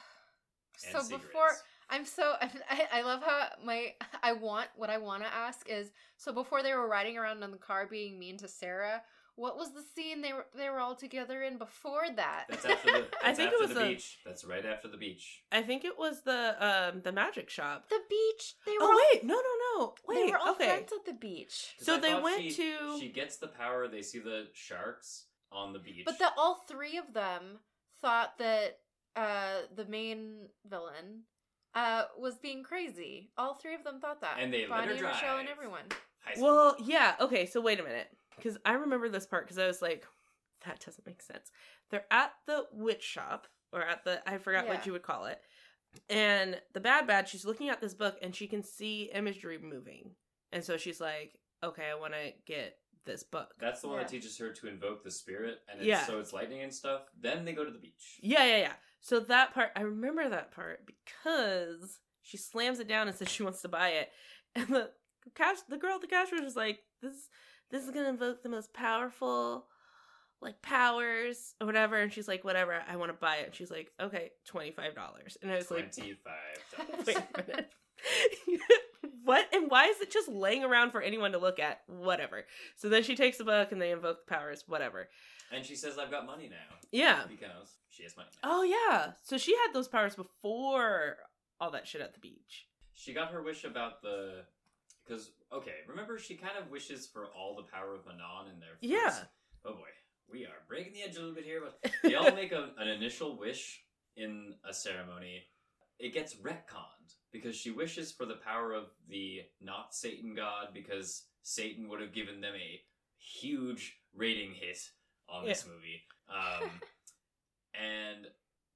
And so before cigarettes. I'm so I, I love how my I want what I want to ask is so before they were riding around in the car being mean to Sarah, what was the scene they were they were all together in before that? That's after the. That's I think it was the a- beach. That's right after the beach. i think it was the um the magic shop the beach. They were oh all, wait no no no wait they were all okay friends at the beach. So I they went she- to- She gets the power. They see the sharks on the beach. But the all three of them thought that uh the main villain uh was being crazy. All three of them thought that. And they let Bonnie her and Michelle and everyone. Well, yeah. Okay, so wait a minute. Because I remember this part because I was like, that doesn't make sense. They're at the witch shop, or at the, I forgot what you would call it. And the bad bad, she's looking at this book and she can see imagery moving. And so she's like, okay, I want to get this book. That's the one that teaches her to invoke the spirit, and it's, Yeah. so it's lightning and stuff. Then they go to the beach. Yeah, yeah, yeah. So that part, I remember that part because She slams it down and says she wants to buy it. And the cash the girl at the cash register is like, This this is gonna invoke the most powerful like powers or whatever. And she's like, Whatever, I want to buy it. And she's like, Okay, twenty five dollars. And I was like Twenty-five dollars. Wait a minute. what? And why is it just laying around for anyone to look at? Whatever. So then she takes the book and they invoke the powers, whatever. And she says, "I've got money now." Yeah. because she has money. Now. Oh yeah. So she had those powers before all that shit at the beach. She got her wish about the because okay, remember she kind of wishes for all the power of Manon in their Yeah. Oh boy, we are breaking the edge a little bit here, but they all make a, an initial wish in a ceremony. It gets retconned because she wishes for the power of the not Satan god because Satan would have given them a huge rating hit on this movie. Um, and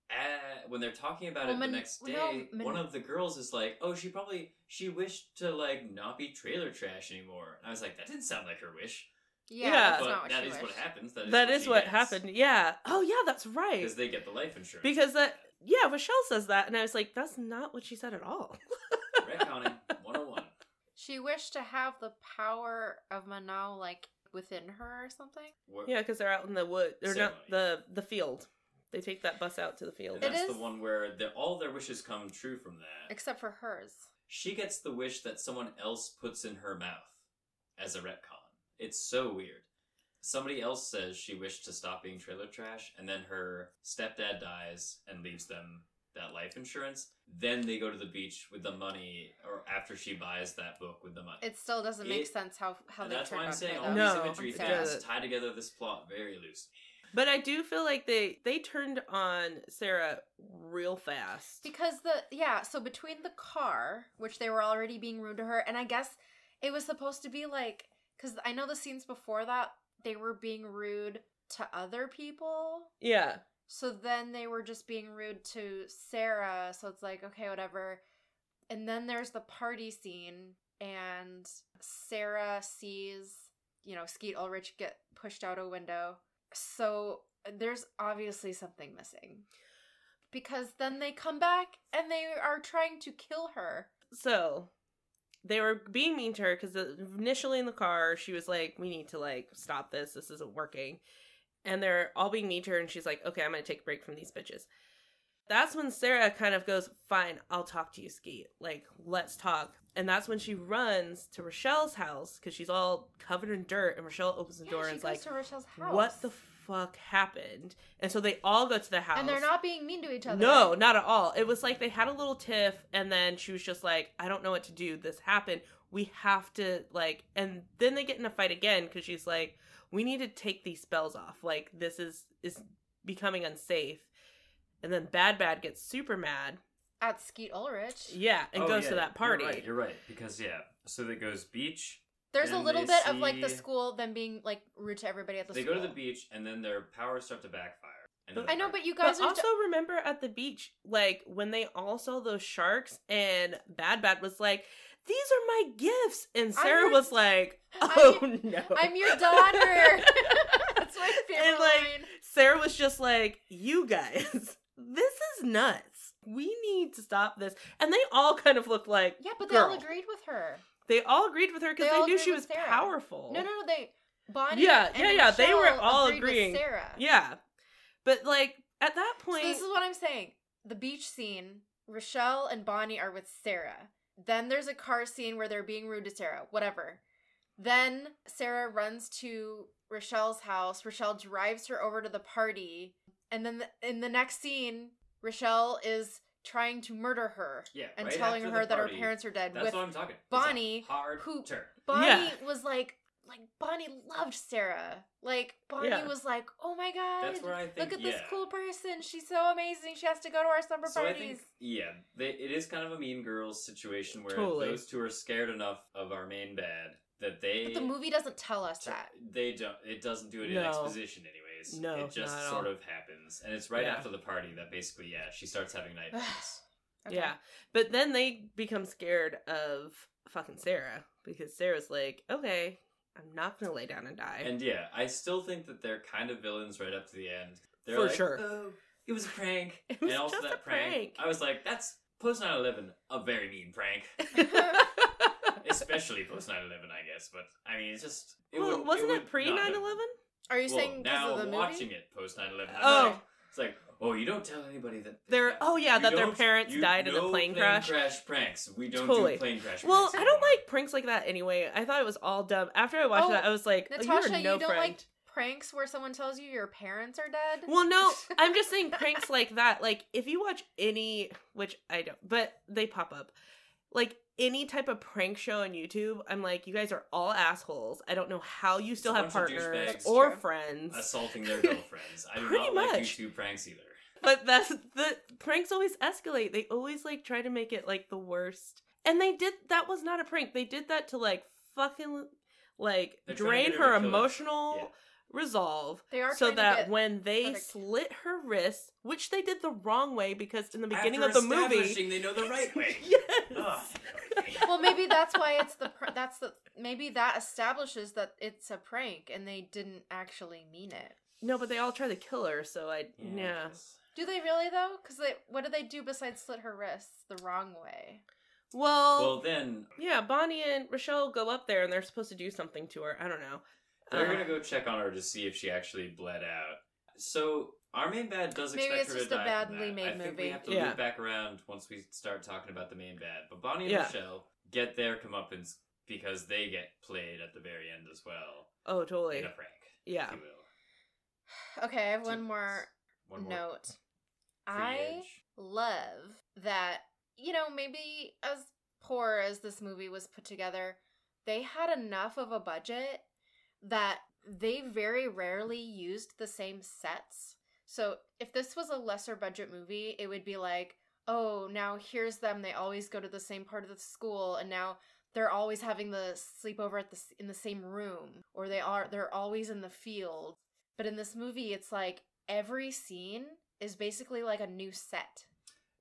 uh, when they're talking about Well, it Man- the next day, no, Man- one of the girls is like, "Oh, she probably she wished to like not be trailer trash anymore." And I was like, "That didn't sound like her wish." Yeah, Yeah. that's but not what that she is what happens. That is That what is what happened. Yeah. Oh yeah, that's right. because they get the life insurance. Because that yeah, Rochelle says that and I was like, that's not what she said at all. retconning 101. She wished to have the power of Manon like within her or something. What- yeah, because they're out in the wood or Ceremony. not the the field. They take that bus out to the field. And It that's is- the one where their all their wishes come true from that. Except for hers. she gets the wish that someone else puts in her mouth as a retcon. It's so weird. Somebody else says she wished to stop being trailer trash, and then her stepdad dies and leaves them that life insurance. Then they go to the beach with the money, or after she buys that book with the money. It still doesn't make It- sense how how and they that's turned why I'm saying all No, these imagery it things tie together this plot very loose. But I do feel like they they turned on Sarah real fast. Because the yeah, so between the car, which they were already being rude to her, and I guess it was supposed to be like because I know the scenes before that they were being rude to other people. Yeah. So then they were just being rude to Sarah. So it's like, okay, whatever. And then there's the party scene, and Sarah sees, you know, Skeet Ulrich get pushed out a window. So there's obviously something missing. Because then they come back and they are trying to kill her. So they were being mean to her because initially in the car she was like, "We need to like stop this. This isn't working," and they're all being mean to her, and she's like, "Okay, I'm gonna take a break from these bitches." That's when Sarah kind of goes, "Fine, I'll talk to you, Skeet. Like, let's talk." And that's when she runs to Rochelle's house because she's all covered in dirt, and Rochelle opens the Yeah, door and is like, to Rochelle's house. "What the fuck happened?" And so they all go to the house, And they're not being mean to each other. no, not at all. It was like they had a little tiff, and then she was just like, "I don't know what to do. This happened. We have to like." And then they get in a fight again because she's like, "We need to take these spells off. Like this is is becoming unsafe." And then Bad Bad gets super mad. At Skeet Ulrich. Yeah, and Oh, goes yeah, to that party. You're right, you're right. Because yeah, so it goes beach. There's a little they bit of like the school them being like rude to everybody at the they school. go to the beach and then their powers start to backfire. And then But- I know, but you guys are also remember at the beach, like when they all saw those sharks, and Bad Bad was like, "These are my gifts," and Sarah your- was like, I'm "Oh no, I'm your daughter. That's my favorite And, like, line. Sarah was just like, "You guys, this is nuts. We need to stop this." And they all kind of looked like, Yeah, but they all agreed with her. They all agreed with her because They they, knew she was Sarah. powerful. No, no, no. They Bonnie. Yeah, yeah, yeah, they were all agreeing. Sarah. Yeah, but like at that So point, this is what I'm saying. The beach scene. Rochelle and Bonnie are with Sarah. Then there's a car scene where they're being rude to Sarah. Whatever. Then Sarah runs to Rochelle's house. Rochelle drives her over to the party, and then the, in the next scene, Rochelle is trying to murder her yeah, and right telling her the that her parents are dead. That's with what I'm talking. Bonnie, hard who- turn. Bonnie Yeah. was like, like Bonnie loved Sarah. Like Bonnie Yeah. was like, oh my god, That's where I think. look at this cool person. She's so amazing. She has to go to our summer So I parties. think, yeah, they, it is kind of a Mean Girls situation where Totally. those two are scared enough of our main bad that they. But the movie doesn't tell us t- that. They don't. It doesn't do it in exposition, anyways. No, it just not at sort all. of happens, and it's right Yeah. after the party that basically, yeah, she starts having nightmares. Okay. Yeah. But then they become scared of fucking Sarah because Sarah's like, okay, I'm not gonna lay down and die. and yeah, I still think that they're kind of villains right up to the end. They're For like, sure. Oh, it was a prank. It was and also just that a prank. I was like, that's post 9/11, a very mean prank, especially post 9/11, I guess. But I mean, it's just it well, would- wasn't would it, pre not 9 have- 11? Are you Well, saying because now of the movie? watching it post 9/11, Oh. like- it's like, oh, you don't tell anybody that They're- that- oh, yeah, that their parents you- died in a no plane crash. pranks. We don't Totally. do plane crash. Well, pranks I don't like pranks like that anyway. I thought it was all dumb. After I watched Oh, that, I was like, oh, Natasha, you're no you don't friend. like pranks where someone tells you your parents are dead? Well, no, I'm just saying pranks like that. Like, if you watch any, which I don't, but they pop up, like any type of prank show on YouTube, I'm like, you guys are all assholes. I don't know how you still a have partners or True. friends. assaulting their girlfriends. I do Pretty not like. YouTube pranks either. But that's the pranks always escalate. They always like try to make it like the worst. And they did that was not a prank. They did that to like fucking like They're drain her her emotional Yeah. resolve They are so that when they her slit her wrist, which they did the wrong way because in the beginning After of the movie they know the right way. Yes. Well, maybe that's why it's the pr- that's the maybe that establishes that it's a prank and they didn't actually mean it. No, but they all try to kill her, so I yeah. I guess. Do they really though? Because they what do they do besides slit her wrists the wrong way? Well, Well, then yeah, Bonnie and Rochelle go up there and they're supposed to do something to her. I don't know. they're Uh, gonna go check on her to see if she actually bled out. So our main bad does Maybe expect it's her just to a die from badly that. made I think we have to Yeah. loop back around once we start talking about the main bad. But Bonnie and Yeah. Michelle get their comeuppance because they get played at the very end as well Oh, totally. in a prank. Yeah. if you will. Okay, I have one more One more note. I love that you know maybe as poor as this movie was put together they had enough of a budget that they very rarely used the same sets. So if this was a lesser budget movie it would be like oh now here's them they always go to the same part of the school and now they're always having the sleepover at the in the same room or they are they're always in the field. But in this movie it's like every scene is basically like a new set.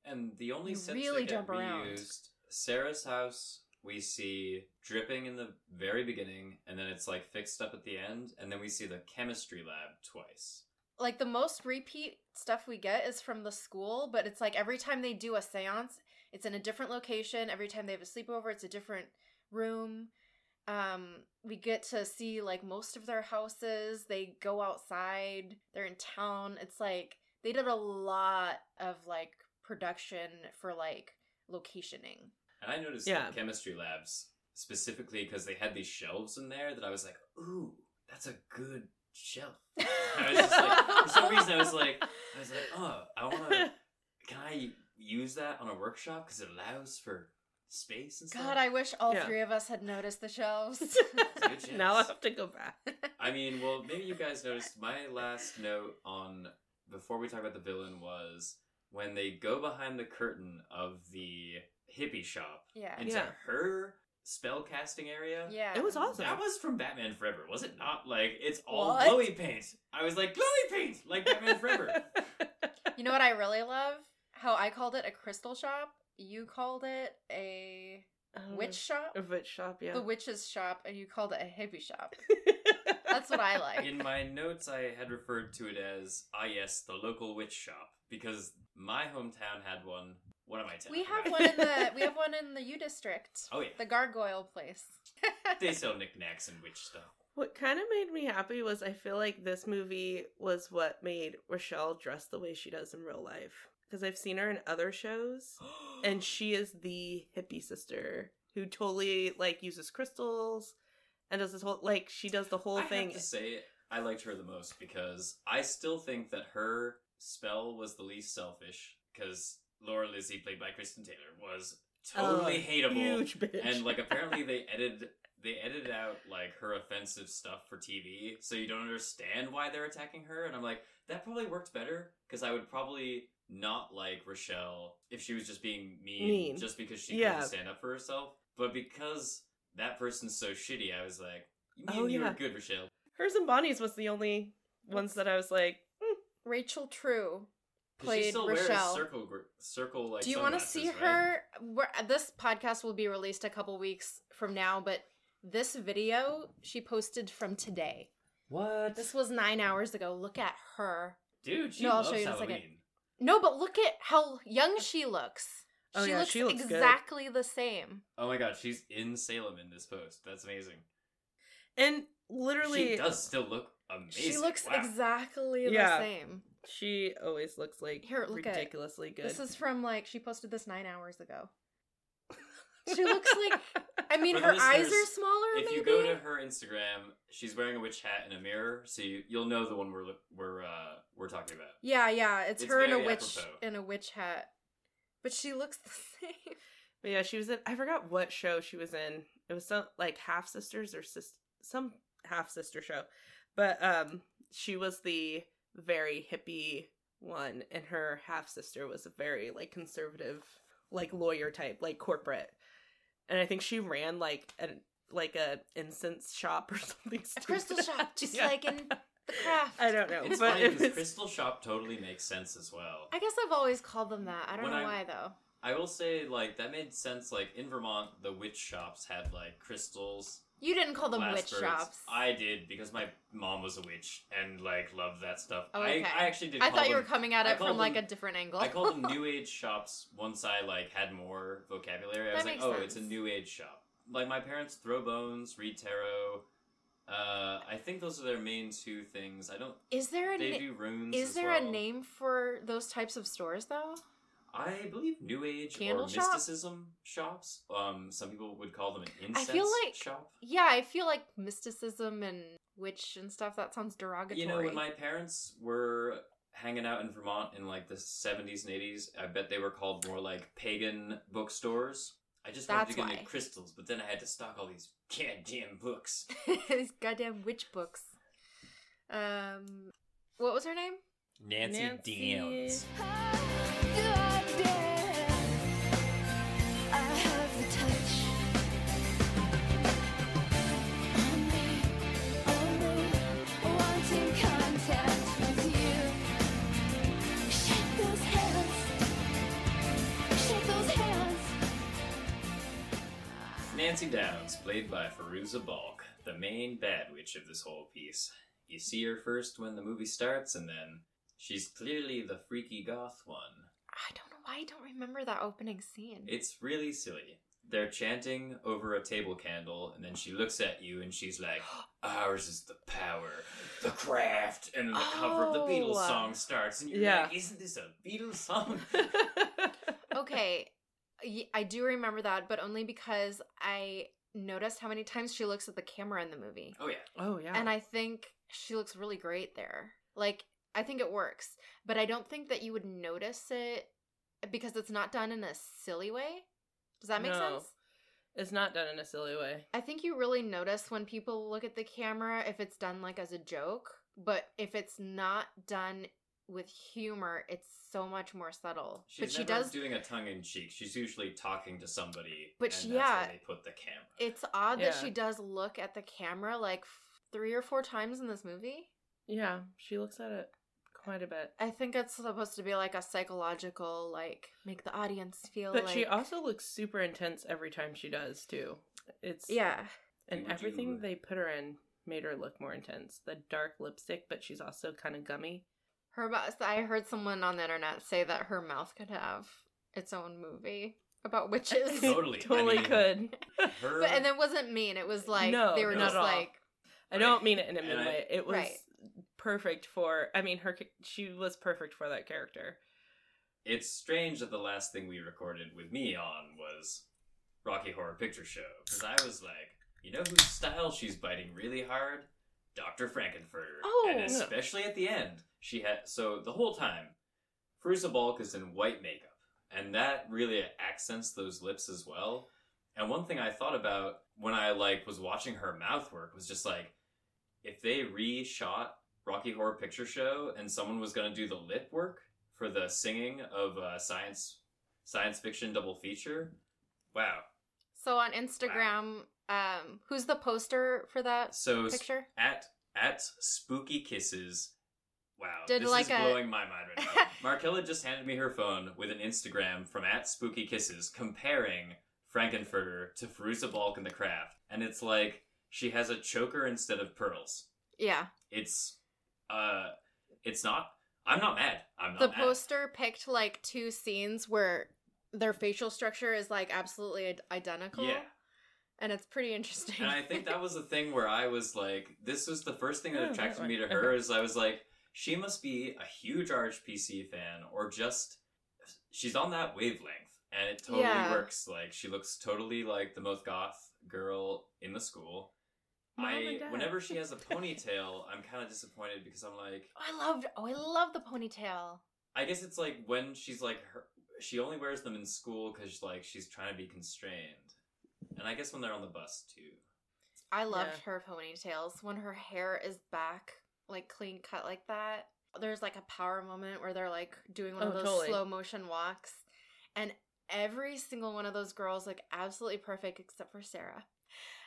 And the only You sets really that get jump around. reused, Sarah's house, we see dripping in the very beginning, and then it's like fixed up at the end, and then we see the chemistry lab twice. like the most repeat stuff we get is from the school but it's like every time they do a seance it's in a different location. Every time they have a sleepover it's a different room. Um we get to see like most of their houses. They go outside. They're in town. It's like they did a lot of like production for like locationing And I noticed Yeah. the chemistry labs specifically because they had these shelves in there that I was like, ooh, that's a good shelf. I was just like, for some reason, I was like, I was like, oh, I want to. Can I use that on a workshop because it allows for space and stuff? god i wish all Yeah. three of us had noticed the shelves now I have to go back. I mean, well, maybe you guys noticed my last note on before we talk about the villain was when they go behind the curtain of the hippie shop yeah into Yeah. her spell casting area. yeah It was awesome. That was from Batman Forever, was it not? Like it's all What? glowy paint. I was like glowy paint, like Batman Forever. You know what I really love? How I called it a crystal shop. You called it a Oh, witch shop. A witch shop, yeah. The witch's shop, and you called it a hippie shop. That's what I like. In my notes, I had referred to it as ah yes, the local witch shop because my hometown had one. What am I telling We you? have one in the we have one in the U district. Oh yeah, The gargoyle place. they sell knickknacks and witch stuff. What kind of made me happy was I feel like this movie was what made Rochelle dress the way she does in real life. Because I've seen her in other shows, and she is the hippie sister who totally like uses crystals and does this whole like she does the whole thing. I thing. have to say, I liked her the most because I still think that her spell was the least selfish. Because Laura Lizzie, played by Christine Taylor, was totally Oh, hateable, Huge bitch. and like apparently they edited they edited out like her offensive stuff for TV, so you don't understand why they're attacking her. And I'm like, that probably worked better because I would probably not like Rochelle if she was just being mean, Mean. just because she Yeah. couldn't stand up for herself. But because that person's so shitty, I was like, you mean Oh, you yeah. were good, Rochelle. Hers and Bonnie's was the only ones that I was like, hmm. Rachel True 'Cause she played still wears Rochelle. circle gr- circle like. Do you want to see right? her? We're, this podcast will be released a couple weeks from now, but this video she posted from today. What? This was nine hours ago. Look at her. Dude, she No, I'll loves show you in a second. No, but look at how young she looks. Oh, she yeah, looks she looks good. exactly the same. Oh my god, she's in Salem in this post. That's amazing. And literally, She does still look amazing. She looks Wow. exactly Yeah. the same. she always looks like Here, look at- ridiculously good. This is from like she posted this nine hours ago. She looks like I mean For her eyes are smaller. If maybe? you go to her Instagram, she's wearing a witch hat and a mirror, so you, you'll know the one we're we're uh, we're talking about. yeah, yeah, it's, It's her in a witch apropos. in a witch hat, but she looks the same. But yeah, she was in. I forgot what show she was in. It was some like half sisters or sis, some half sister show, but um, she was the very hippie one, and her half sister was a very like conservative, like lawyer type, like corporate. And I think she ran like an like a incense shop or something. A crystal shop, just Yeah. like in the craft. I don't know, It's but funny it because was- Crystal Shop totally makes sense as well. I guess I've always called them that. I don't When know I- why though. I will say, like that made sense. Like in Vermont, the witch shops had like crystals. You didn't call them glass witch birds. shops. I did because my mom was a witch and like loved that stuff. Oh, I, okay. I actually did. I call thought you were coming at it from called like a different angle. I called them new age shops once I like had more vocabulary. I That was like, makes oh, it's a new age shop. Like my parents throw bones, read tarot. Uh, I think those are their main two things. I don't. Is there a They na- do runes. is there well. a name for those types of stores though? I believe new age Candle or shop? mysticism shops. Um, some people would call them an I incense feel like- shop. Yeah, I feel like mysticism and witch and stuff. That sounds derogatory. You know, when my parents were hanging out in Vermont in like the 70s and 80s, I bet they were called more like pagan bookstores. I just wanted That's to get why. into crystals, but then I had to stock all these goddamn books. These goddamn witch books. Um, what was her name? Nancy, Nancy. Downs. Nancy Downs, played by Fairuza Balk, the main bad witch of this whole piece. You see her first when the movie starts, and then she's clearly the freaky goth one. I don't know why I don't remember that opening scene. It's really silly. They're chanting over a table candle, and then she looks at you and she's like, Ours is the power, the craft. And the cover of the Beatles Oh. song starts, and you're Yeah. like, Isn't this a Beatles song? okay, I do remember that, but only because I noticed how many times she looks at the camera in the movie. oh, yeah. oh yeah, And I think she looks really great there. Like, I think it works, but I don't think that you would notice it because it's not done in a silly way. Does that make No. sense? it's not done in a silly way. I think you really notice when people look at the camera if it's done like as a joke, but if it's not done with humor, it's so much more subtle. She's but she does. doing a tongue in cheek. She's usually talking to somebody. But and she- that's yeah. they put the camera. It's odd that she does look at the camera like f- three or four times in this movie. Yeah, she looks at it quite a bit. I think it's supposed to be like a psychological, like make the audience feel. But like... she also looks super intense every time she does too. It's yeah, and would everything do- they put her in made her look more intense. The dark lipstick, but she's also kind of gummy. Her mouth. I heard someone on the internet say that her mouth could have its own movie about witches. Totally. I totally mean- could. Her, But and it wasn't mean. It was like No, they were not just at like I don't mean it in a And mean I- way. It was Right. perfect for. I mean, her she was perfect for that character. it's strange that the last thing we recorded with me on was Rocky Horror Picture Show. Because I was like, you know whose style she's biting really hard? Dr. Frank-N-Furter. Oh. And especially at the end, she had. So the whole time, Fairuza Balk is in white makeup. And that really accents those lips as well. And one thing I thought about when I like was watching her mouth work was just like, if they reshot Rocky Horror Picture Show and someone was going to do the lip work for the singing of uh, science science fiction double feature, wow. so on Instagram. Um, who's the poster for that So picture? at at Spooky Kisses, wow, Did this like is a- blowing my mind right now. Markella just handed me her phone with an Instagram from at Spooky Kisses comparing Frank-N-Furter to Fairuza Balk in the Craft, and it's like she has a choker instead of pearls. Yeah, It's uh, it's not. I'm not mad. I'm not the mad. poster picked like two scenes where their facial structure is like absolutely id- identical. Yeah. And it's pretty interesting. And I think that was the thing where I was like, this was the first thing that Oh, attracted me to her is I was like, she must be a huge RHPS fan or just she's on that wavelength and it totally Yeah. works. Like she looks totally like the most goth girl in the school. Oh Mom I whenever she has a ponytail, I'm kind of disappointed because I'm like, Oh, I loved. Oh, I love the ponytail. I guess it's like when she's like her, she only wears them in school because like she's trying to be constrained, and I guess when they're on the bus too. I loved Yeah. her ponytails when her hair is back, like clean cut like that. There's like a power moment where they're like doing one of Oh, those totally. slow motion walks, and every single one of those girls look absolutely perfect except for Sarah.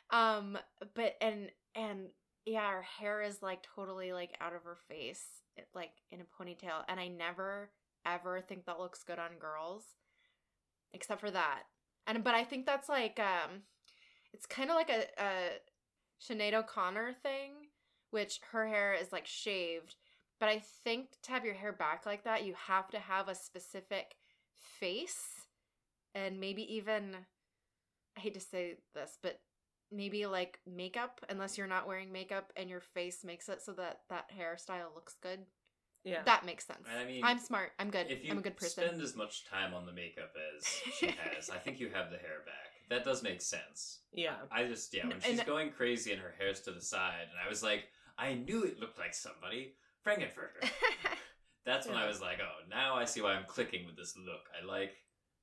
Um, but and and yeah, her hair is like totally like out of her face, it, like in a ponytail, and I never ever think that looks good on girls, except for that. And but I think that's like um, it's kind of like a a Sinead O'Connor thing, which her hair is like shaved. But I think to have your hair back like that, you have to have a specific face and maybe even I hate to say this, but maybe like makeup unless you're not wearing makeup and your face makes it so that that hairstyle looks good. Yeah. That makes sense. I mean, I'm smart. I'm good. If you I'm a good person. spend as much time on the makeup as she has, I think you have the hair back. That does make sense. yeah. I just yeah, when And- she's going crazy and her hair's to the side, and I was like, I knew it looked like somebody. Frank-N-Furter. That's when I was like, oh, now I see why I'm clicking with this look. I like,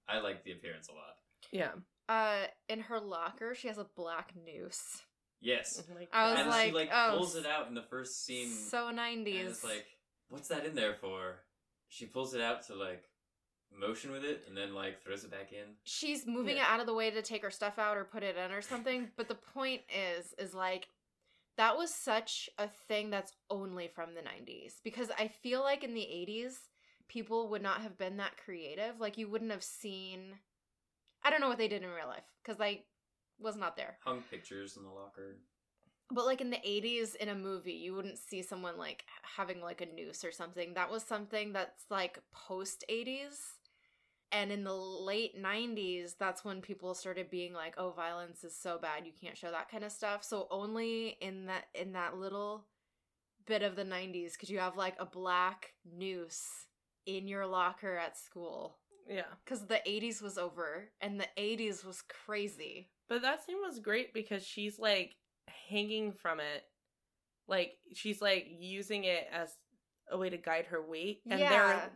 I like the appearance a lot. Yeah. uh, in her locker, she has a black noose. Yes, Oh my I was and like, she like oh, pulls it out in the first scene, So 90s. and it's like, what's that in there for? She pulls it out to like motion with it, and then like throws it back in. she's moving Yeah. it out of the way to take her stuff out or put it in or something but the point is is like that was such a thing that's only from the 90s because i feel like in the 80s people would not have been that creative like you wouldn't have seen i don't know what they did in real life because i was not there. Hung pictures in the locker. but like in the 80s in a movie you wouldn't see someone like having like a noose or something. That was something that's like post 80s and in the late 90s that's when people started being like oh violence is so bad you can't show that kind of stuff so only in that in that little bit of the 90s could you have like a black noose in your locker at school Yeah. because the 80s was over and the 80s was crazy But that scene was great because she's like hanging from it. Like she's like using it as a way to guide her weight. And Yeah. they're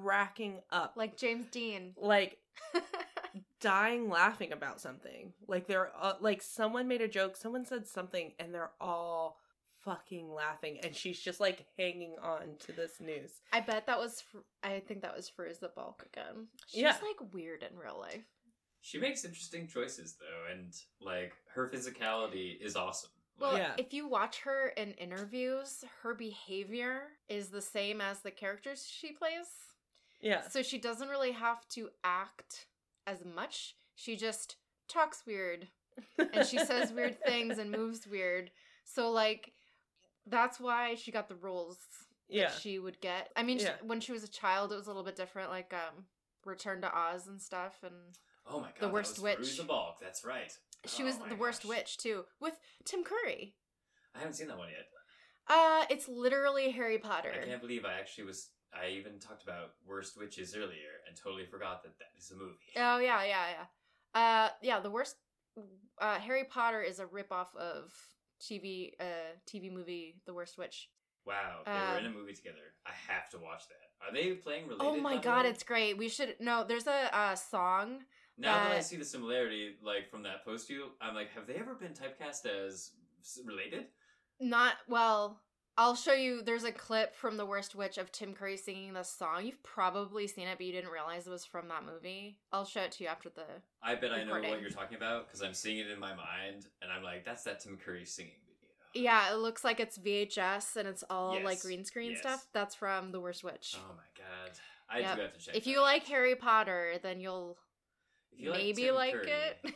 cracking up. like james dean like dying laughing about something. Like they're uh, like someone made a joke, someone said something, and they're all fucking laughing, and she's just like hanging on to this news. I bet that was. Fr- I think that was Fairuza Balk again. She's Yeah. like weird in real life. She makes interesting choices though, and like her physicality is awesome. Well, Yeah. if you watch her in interviews, her behavior is the same as the characters she plays. Yeah, So she doesn't really have to act as much. She just talks weird and she says weird things and moves weird. So like that's why she got the roles yeah, that she would get. I mean, she- when she was a child, it was a little bit different, like um, Return to Oz and stuff, and oh my god, The Worst that was Witch. Fairuza Balk. That's right. she Oh was my the worst witch too, with Tim Curry. I haven't seen that one yet. Uh, it's literally Harry Potter. I can't believe I actually was. I even talked about worst witches earlier and totally forgot that that is a movie. Oh yeah, yeah, yeah. Uh, yeah, the worst. Uh, Harry Potter is a ripoff of TV, uh, TV movie The Worst Witch. Wow, they were in a Um, movie together. I have to watch that. Are they playing related? Oh my god, it's great. We should no. There's a uh, song. Now that I see the similarity, like from that post you, I'm like, have they ever been typecast as related? Not well. I'll show you. There's a clip from The Worst Witch of Tim Curry singing this song. You've probably seen it, but you didn't realize it was from that movie. I'll show it to you after the. I bet I know what you're talking about because I'm seeing it in my mind, and I'm like, that's that Tim Curry singing video. Yeah, it looks like it's VHS and it's all like green screen yes. stuff. That's from The Worst Witch. Oh my god, I Yep. do have to check. if that you out. like Harry Potter, then you'll you maybe Tim like it.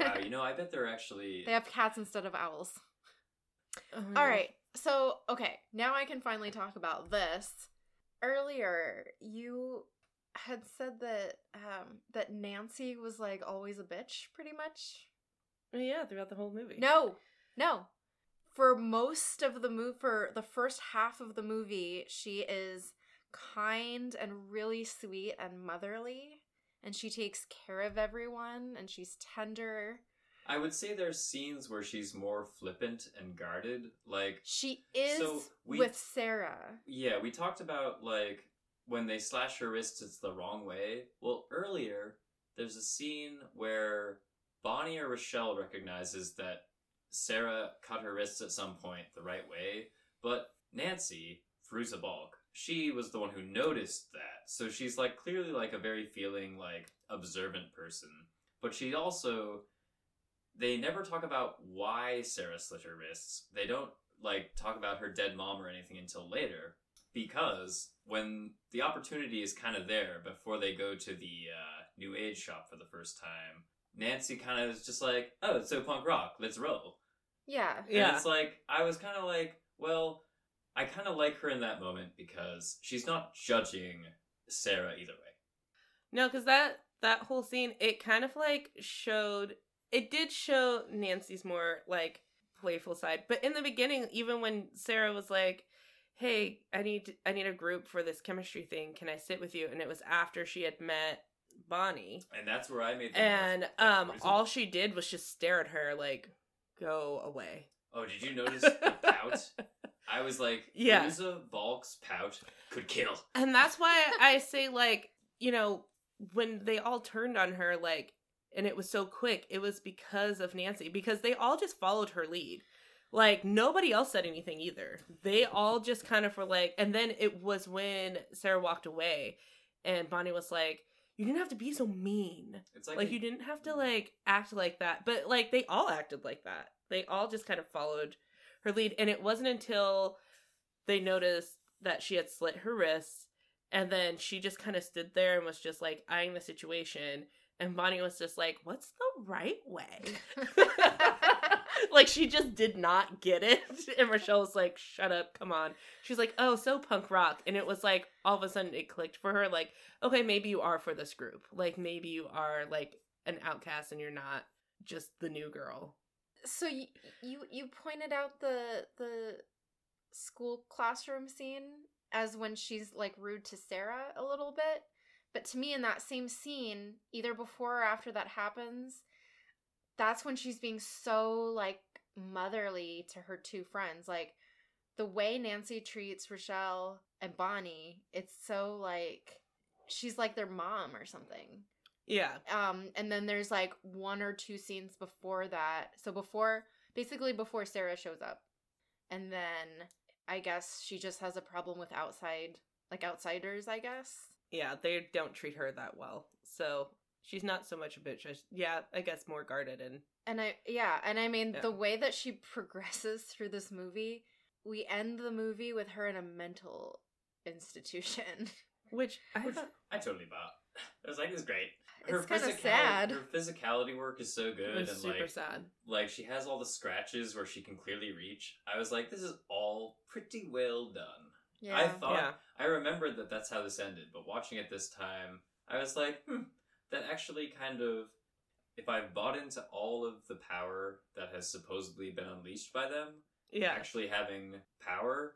wow, you know, I bet they're actually. they have cats instead of owls. Oh my All gosh. right. So, okay, now I can finally talk about this. Earlier, you had said that um that Nancy was like always a bitch, pretty much. Yeah, throughout the whole movie. No, no. For most of the movie, for the first half of the movie, she is kind and really sweet and motherly, and she takes care of everyone, and she's tender. I would say there's scenes where she's more flippant and guarded. Like, She is So, we- with Sarah. yeah, we talked about like when they slash her wrists, it's the wrong way. Well, earlier there's a scene where Bonnie or Rochelle recognizes that Sarah cut her wrists at some point the right way, but Nancy, Fairuza Balk, she was the one who noticed that. So she's like clearly like a very feeling like observant person. But she also they never talk about why Sarah slit her wrists. They don't like talk about her dead mom or anything until later because when the opportunity is kind of there before they go to the uh, new age shop for the first time, Nancy kind of is just like, "Oh, it's so punk rock. Let's roll." Yeah. Yeah. And it's like I was kind of like, well, I kind of like her in that moment because she's not judging Sarah either way. No, because that that whole scene, it kind of like showed. It did show Nancy's more like playful side, but in the beginning, even when Sarah was like, "Hey, I need I need a group for this chemistry thing. Can I sit with you?" and it was after she had met Bonnie, And that's where I made the and um, all she did was just stare at her like, "Go away." Oh, did you notice the pout? I was like, Yeah. Fairuza Balk's pout could kill. And that's why I say, like, you know, when they all turned on her, like, and it was so quick, it was because of Nancy, because they all just followed her lead. Like, nobody else said anything either. They all just kind of were like, and then it was when Sarah walked away and Bonnie was like, you didn't have to be so mean. It's like, Like, a- you didn't have to, like, act like that. But, like, they all acted like that. They all just kind of followed her lead. And it wasn't until they noticed that she had slit her wrists and then she just kind of stood there and was just like eyeing the situation and bonnie was just like what's the right way? Like she just did not get it. And rochelle was like shut up come on. She's like oh so punk rock. And it was like all of a sudden it clicked for her like okay maybe you are for this group. Like maybe you are like an outcast and you're not just the new girl. So you, you you pointed out the the school classroom scene as when she's like rude to Sarah a little bit. But to me in that same scene, either before or after that happens, that's when she's being so like motherly to her two friends. Like the way Nancy treats Rochelle and Bonnie, it's so like she's like their mom or something. Yeah. Um and then there's like one or two scenes before that. So before basically before sarah shows up. And then i guess she just has a problem with outside like outsiders i guess yeah they don't treat her that well so she's not so much a bitch as yeah i guess more guarded and and i yeah and i mean Yeah. the way that she progresses through this movie we end the movie with her in a mental institution which i Which thought I totally bought. I was like, this is great. It's kinda sad. Her physicality work is so it good, was and super like, sad like she has all the scratches where she can clearly reach. I was like, this is all pretty well done. Yeah I thought yeah I remembered that that's how this ended, but watching it this time, I was like, hmm, that actually kind of. If I bought into all of the power that has supposedly been unleashed by them, yeah actually having power,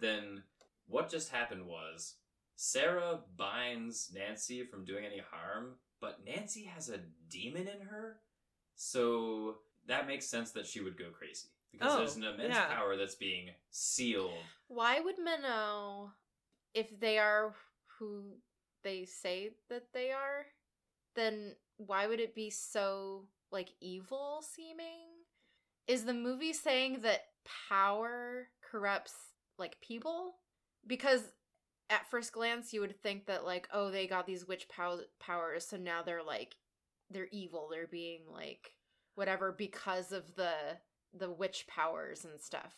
then what just happened was Sarah binds Nancy from doing any harm, but Nancy has a demon in her, so that makes sense that she would go crazy. Because Oh, there's an immense yeah. power that's being sealed. Why would Manon, if they are who they say that they are, then why would it be so like evil seeming? Is the movie saying that power corrupts like people? Because at first glance you would think that like oh they got these witch pow- powers so now they're like they're evil they're being like whatever because of the the witch powers and stuff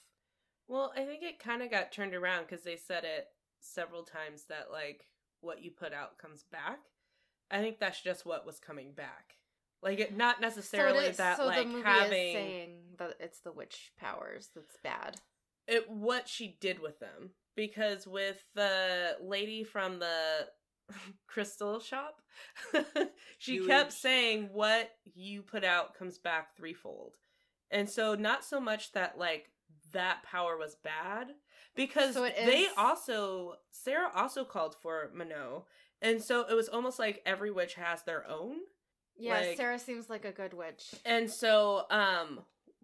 well i think it kind of got turned around because they said it several times that like what you put out comes back i think that's just what was coming back like it not necessarily it is- that so like the movie having is saying that it's the witch powers that's bad. it what she did with them because with the lady from the crystal shop, she Huge. kept saying what you put out comes back threefold. And so not so much that like that power was bad because So they also Sarah also called for Manon. And so it was almost like every witch has their own. Yeah, Like- Sarah seems like a good witch. And so um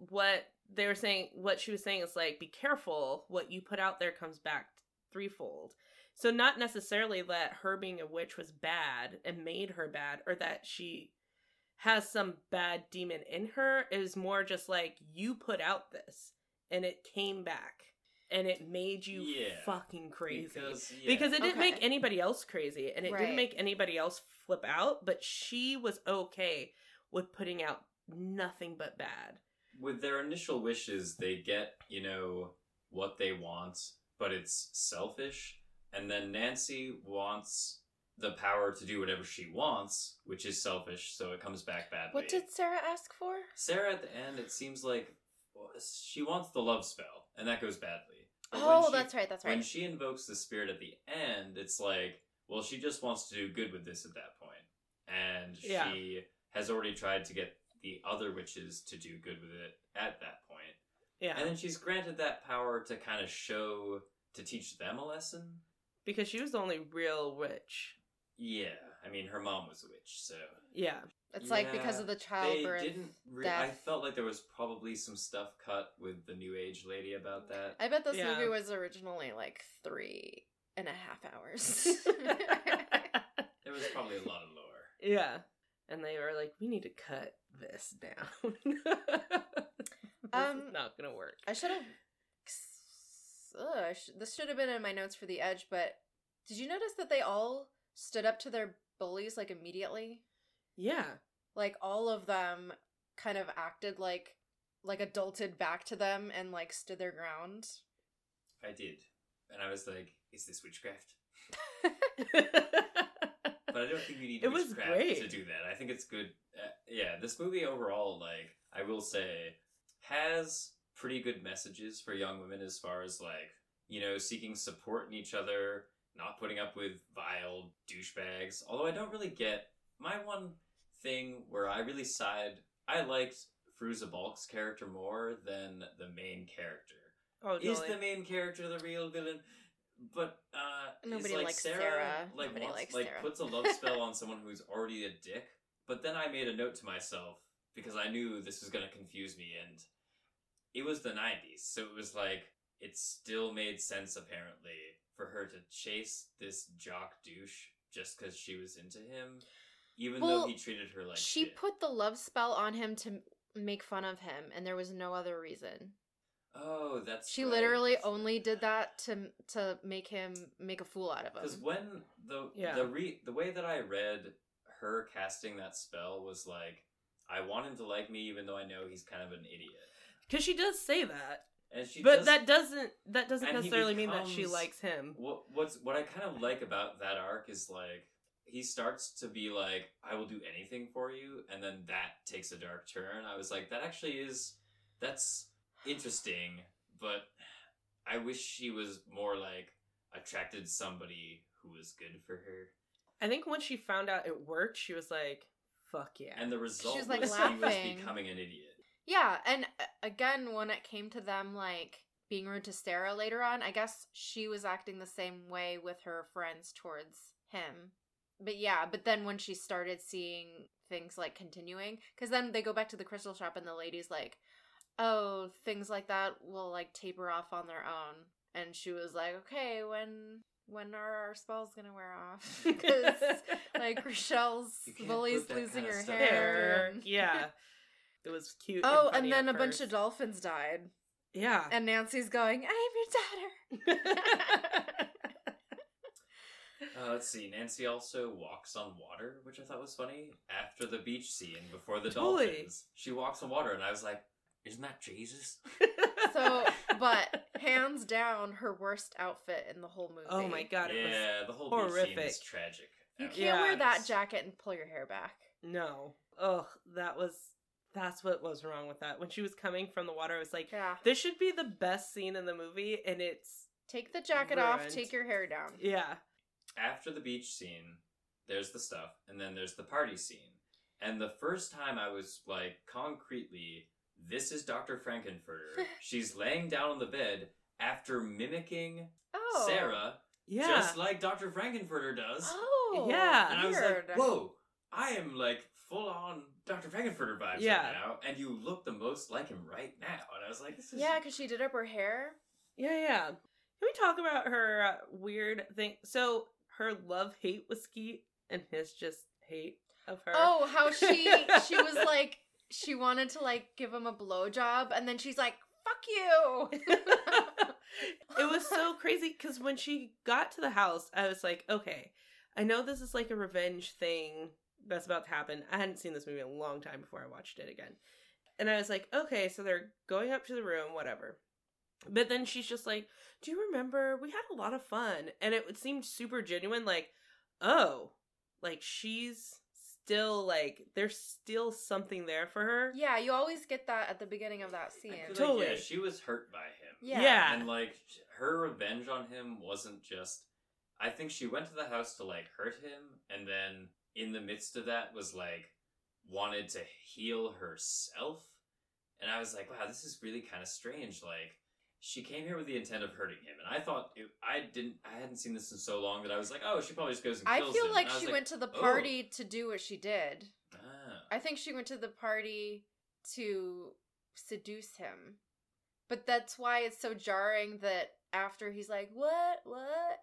what they were saying what she was saying is like be careful what you put out there comes back threefold. So not necessarily that her being a witch was bad and made her bad or that she has some bad demon in her it was more just like you put out this and it came back and it made you Yeah. fucking crazy Because, yeah. because it didn't make anybody else crazy and it Right. didn't make anybody else flip out but she was okay with putting out nothing but bad with their initial wishes, they get, you know, what they want, but it's selfish. And then Nancy wants the power to do whatever she wants, which is selfish, so it comes back badly. What did Sarah ask for? Sarah at the end, it seems like well, she wants the love spell, and that goes badly. But Oh, she- that's right. That's right. When she invokes the spirit at the end, it's like, well, she just wants to do good with this at that point. And Yeah. she has already tried to get the other witches to do good with it at that point. yeah And then she's granted that power to kind of show, to teach them a lesson. because she was the only real witch Yeah, I mean, her mom was a witch, so. yeah It's like because of the They childbirth. didn't. Re- I death. felt like there was probably some stuff cut with the New Age lady about that. I bet this Yeah. movie was originally like three and a half hours. There was probably a lot of lore. yeah and they were like we need to cut this down this Um, is not gonna work I should have. Ugh, I sh- this should have been in my notes for the edge, but did you notice that they all stood up to their bullies like immediately? yeah Like all of them kind of acted like like adulted back to them and like stood their ground. I did, and I was like, "Is this witchcraft?" But I don't think you need It was witchcraft great. to do that. I think it's good. Uh, yeah, this movie overall, like I will say, has pretty good messages for young women as far as like you know seeking support in each other, not putting up with vile douchebags. Although I don't really get my one thing where I really side. I liked Fairuza Balk's character more than the main character. oh Is the main character the real villain? But uh, Nobody is, like, likes Sarah, Sarah. Like Nobody wants, likes like Sarah. puts a love spell on someone who's already a dick. But then I made a note to myself because I knew this was gonna confuse me, and it was the '90s, so it was like it still made sense apparently for her to chase this jock douche just because she was into him, even though he treated her like she shit. put the love spell on him to make fun of him, and there was no other reason. Oh, that's She right, literally that's only right. did that to to make him make a fool out of him. Because when the Yeah. the re the way that I read her casting that spell was like, I want him to like me even though I know he's kind of an idiot. because she does say that And she but does, that doesn't that doesn't and he necessarily mean that she likes him what what's what I kind of like about that arc is like he starts to be like, I will do anything for you, and then that takes a dark turn. I was like, that actually is that's interesting, but I wish she was more like attracted somebody who was good for her. i think once she found out it worked she was like fuck yeah And the result was, like, was he was becoming an idiot. Yeah, and uh, again, when it came to them like being rude to Sarah later on, I guess she was acting the same way with her friends towards him. But yeah, but then when she started seeing things like continuing, because then they go back to the crystal shop and the lady's like, "Oh, things like that will like taper off on their own," and she was like, "Okay, when." When are our spells gonna wear off? Because like Rochelle's You can't bullies put that losing kinda her hair. hair yeah it was cute Oh, funny and then at a bunch of dolphins died. yeah And Nancy's going, I'm your daughter. Uh, let's see. Nancy also walks on water, which I thought was funny. After the beach scene, before the Totally. dolphins, she walks on water, and I was like, "Isn't that Jesus?" So, but hands down, her worst outfit in the whole movie. oh my god it was yeah, the whole beach scene horrific. is tragic. You can't wear that jacket and pull your hair back. no oh that was that's what was wrong with that when she was coming from the water i was like Yeah. this should be the best scene in the movie and it's Take the jacket off, take your hair down. yeah after the beach scene, there's the stuff, and then there's the party scene. And the first time I was like, concretely, this is Dr. Frank-N-Furter. She's laying down on the bed after mimicking Oh. Sarah, Yeah. just like Dr. Frank-N-Furter does. Oh. Yeah. and I was weird. like, whoa, I am like full on Dr. Frank-N-Furter vibes Yeah. right now, and you look the most like him right now. And I was like, this is. Yeah, because she did up her hair. Yeah, yeah. Can we talk about her uh, weird thing? So her love hate with Skeet and his just hate of her. Oh, how she she was like she wanted to like give him a blowjob, and then she's like, "Fuck you." it was so crazy because when she got to the house, I was like, okay, I know this is like a revenge thing that's about to happen. I hadn't seen this movie in a long time before I watched it again. And I was like, okay, so they're going up to the room, whatever. But then she's just like, do you remember we had a lot of fun? And it seemed super genuine, like, oh, like she's still like, there's still something there for her. yeah, you always get that at the beginning of that scene. feel Totally. Yeah, she was hurt by him. Yeah. Yeah. And like her revenge on him wasn't just I think she went to the house to like hurt him and then in the midst of that was like wanted to heal herself. And I was like, wow, this is really kind of strange. Like she came here with the intent of hurting him, and I thought it, I didn't. I hadn't seen this in so long that I was like, "Oh, she probably just goes and I kills feel him." like And I was she went to the "Oh, party to do what she did. ah." I think she went to the party to seduce him. But that's why it's so jarring that after he's like, "What? What?"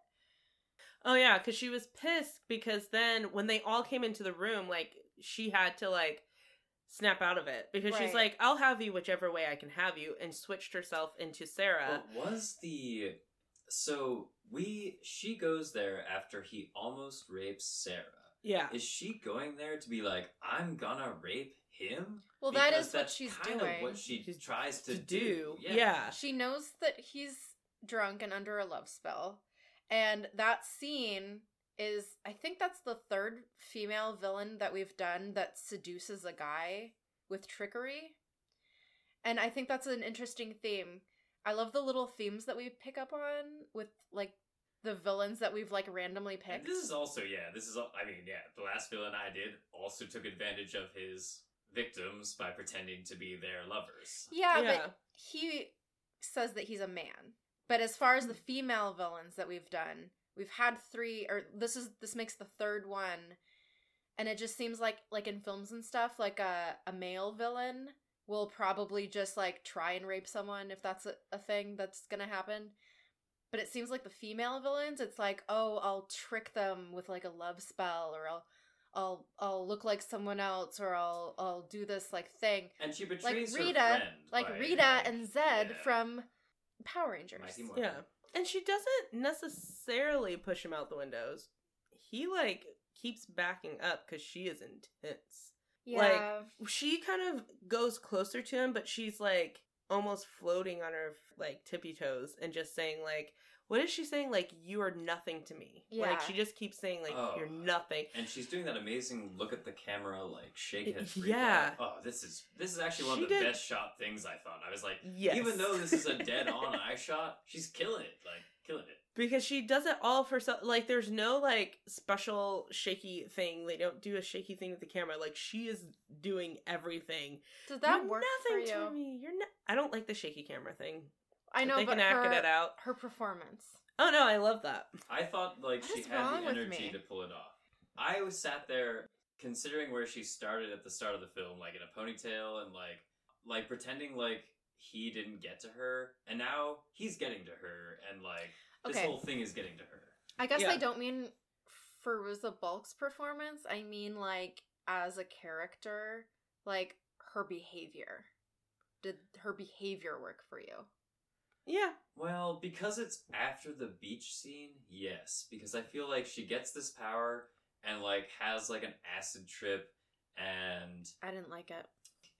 Oh yeah, because she was pissed because then when they all came into the room, like she had to like snap out of it because she's like, "I'll have you whichever way I can have you," and switched herself into Sarah. What was the so we she goes there after he almost rapes Sarah. yeah, Is she going there to be like, I'm gonna rape him? Well, that Because is what that's she's kind doing. Of what she She's- tries to, to do, Yeah. yeah. She knows that he's drunk and under a love spell. And that scene is I think that's the third female villain that we've done that seduces a guy with trickery. And I think that's an interesting theme. I love the little themes that we pick up on with like the villains that we've like randomly And picked. this is also yeah. This is all. I mean yeah. The last villain I did also took advantage of his victims by pretending to be their lovers. Yeah, Yeah. but he says that he's a man. But as far as the mm. female villains that we've done, we've had three or this is this makes the third one. And it just seems like like in films and stuff, like a, a male villain will probably just like try and rape someone if that's a, a thing that's gonna happen. But it seems like the female villains, it's like, oh, I'll trick them with like a love spell or I'll I'll I'll look like someone else or I'll I'll do this like thing And she like betrays her Rita, friend. like Rita and Zedd yeah, from Power Rangers. Mighty Morphin. yeah, and she doesn't necessarily push him out the windows. He like keeps backing up because she is intense. Yeah, Like She kind of goes closer to him, but she's like almost floating on her like tippy toes and just saying like what is she saying like you are nothing to me Yeah. like she just keeps saying like Oh. you're nothing And she's doing that amazing look at the camera, like shake head. Yeah. out. Oh, this is this is actually one She of the did- best shot things I thought. I was like, yes even though this is a dead on eye shot, she's killing it. Like killing it. because she does it all for herself like there's no like special shaky thing they don't do a shaky thing with the camera like she is doing everything does that You're work nothing for you? to me you're not i don't like the shaky camera thing I know, they but can act her, it out her performance. oh no i love that I thought like What she had the energy to pull it off. I was sat there considering where she started at the start of the film, like in a ponytail and like like pretending like he didn't get to her, and now he's getting to her, and like this Okay. whole thing is getting to her. I guess Yeah. I don't mean for Fairuza Balk's performance. I mean like as a character, like her behavior. Did her behavior work for you? Yeah Well, because it's after the beach scene, yes. Because I feel like she gets this power and like has like an acid trip and I didn't like it.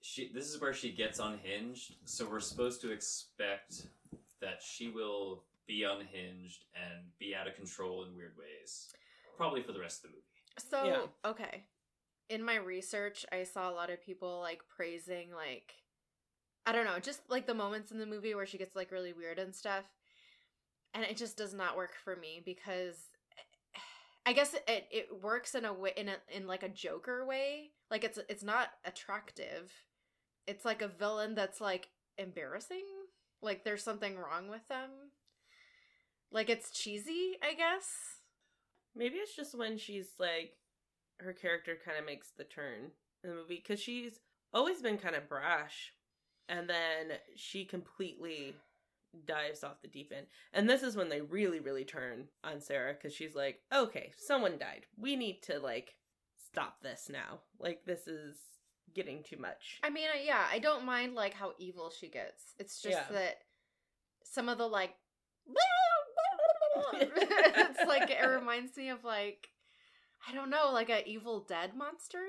she this is where she gets unhinged, so we're supposed to expect that she will be unhinged and be out of control in weird ways. Probably for the rest of the movie. So, Yeah. okay. In my research, I saw a lot of people like praising like I don't know, just like the moments in the movie where she gets like really weird and stuff. And it just does not work for me because I guess it it works in a way in a in like a Joker way. Like it's it's not attractive. It's like a villain that's like embarrassing. Like there's something wrong with them. Like it's cheesy, I guess. Maybe it's just when she's like, her character kind of makes the turn in the movie because she's always been kind of brash, and then she completely dives off the deep end. And this is when they really, really turn on Sarah because she's like, okay, someone died. We need to like stop this now. Like this is getting too much. I mean, I- yeah, I don't mind like how evil she gets. It's just Yeah. that some of the like it's like it reminds me of like I don't know, like a Evil Dead monster.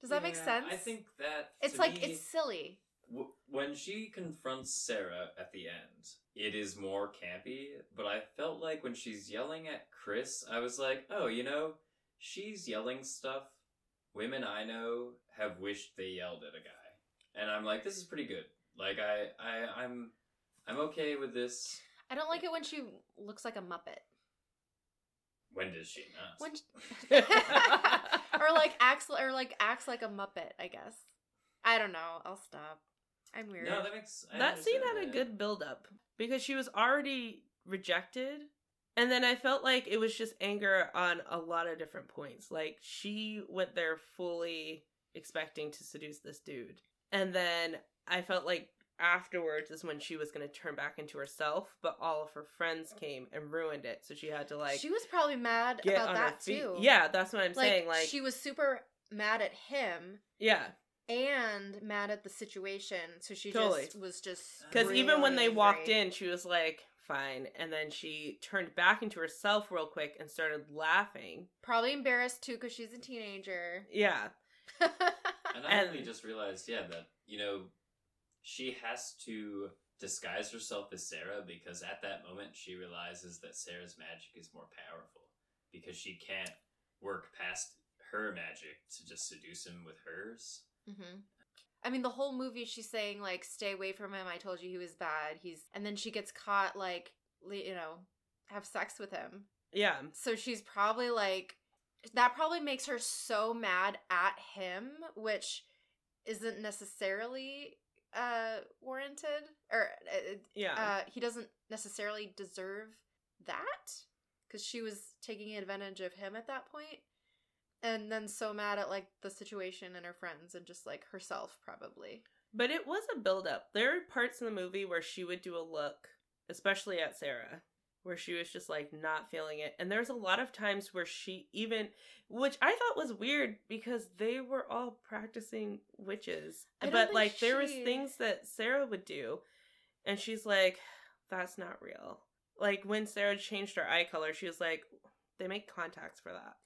Does that make sense? I think that it's like me- it's silly. W- when she confronts Sarah at the end, it is more campy, but I felt like when she's yelling at Chris, I was like, oh, you know, she's yelling stuff women I know have wished they yelled at a guy. And I'm like, this is pretty good. Like I I I'm I'm okay with this. I don't like it when she looks like a muppet. When does she not? When or like acts or like acts like a muppet, I guess. I don't know. I'll stop. I'm weird. no, that makes I that scene understand had a good build up because she was already rejected and then i felt like it was just anger on a lot of different points. Like she went there fully expecting to seduce this dude and then i felt like afterwards is when she was going to turn back into herself but all of her friends came and ruined it so she had to like she was probably mad about that too. yeah that's what i'm like, saying like she was super mad at him. Yeah and mad at the situation. So she Totally. just was just Because even when really they walked angry. in, she was like, fine. And then she turned back into herself real quick and started laughing. probably embarrassed too because she's a teenager. Yeah. And I And- only just realized, yeah, that you know, she has to disguise herself as Sarah because at that moment she realizes that Sarah's magic is more powerful because she can't work past her magic to just seduce him with hers. Hmm I mean, the whole movie, she's saying like, "Stay away from him." I told you he was bad. He's, and then she gets caught like, you know, have sex with him. Yeah. So she's probably like, that probably makes her so mad at him, which isn't necessarily uh warranted, or uh, Yeah. uh, he doesn't necessarily deserve that because she was taking advantage of him at that point and then so mad at like the situation and her friends and just like herself probably but it was a build up. There are parts in the movie where she would do a look, especially at Sarah, where she was just like not feeling it. And there's a lot of times where she even, which I thought was weird because they were all practicing witches. But like there was things that Sarah would do, and she's like, that's not real. Like when Sarah changed her eye color, she was like, they make contacts for that.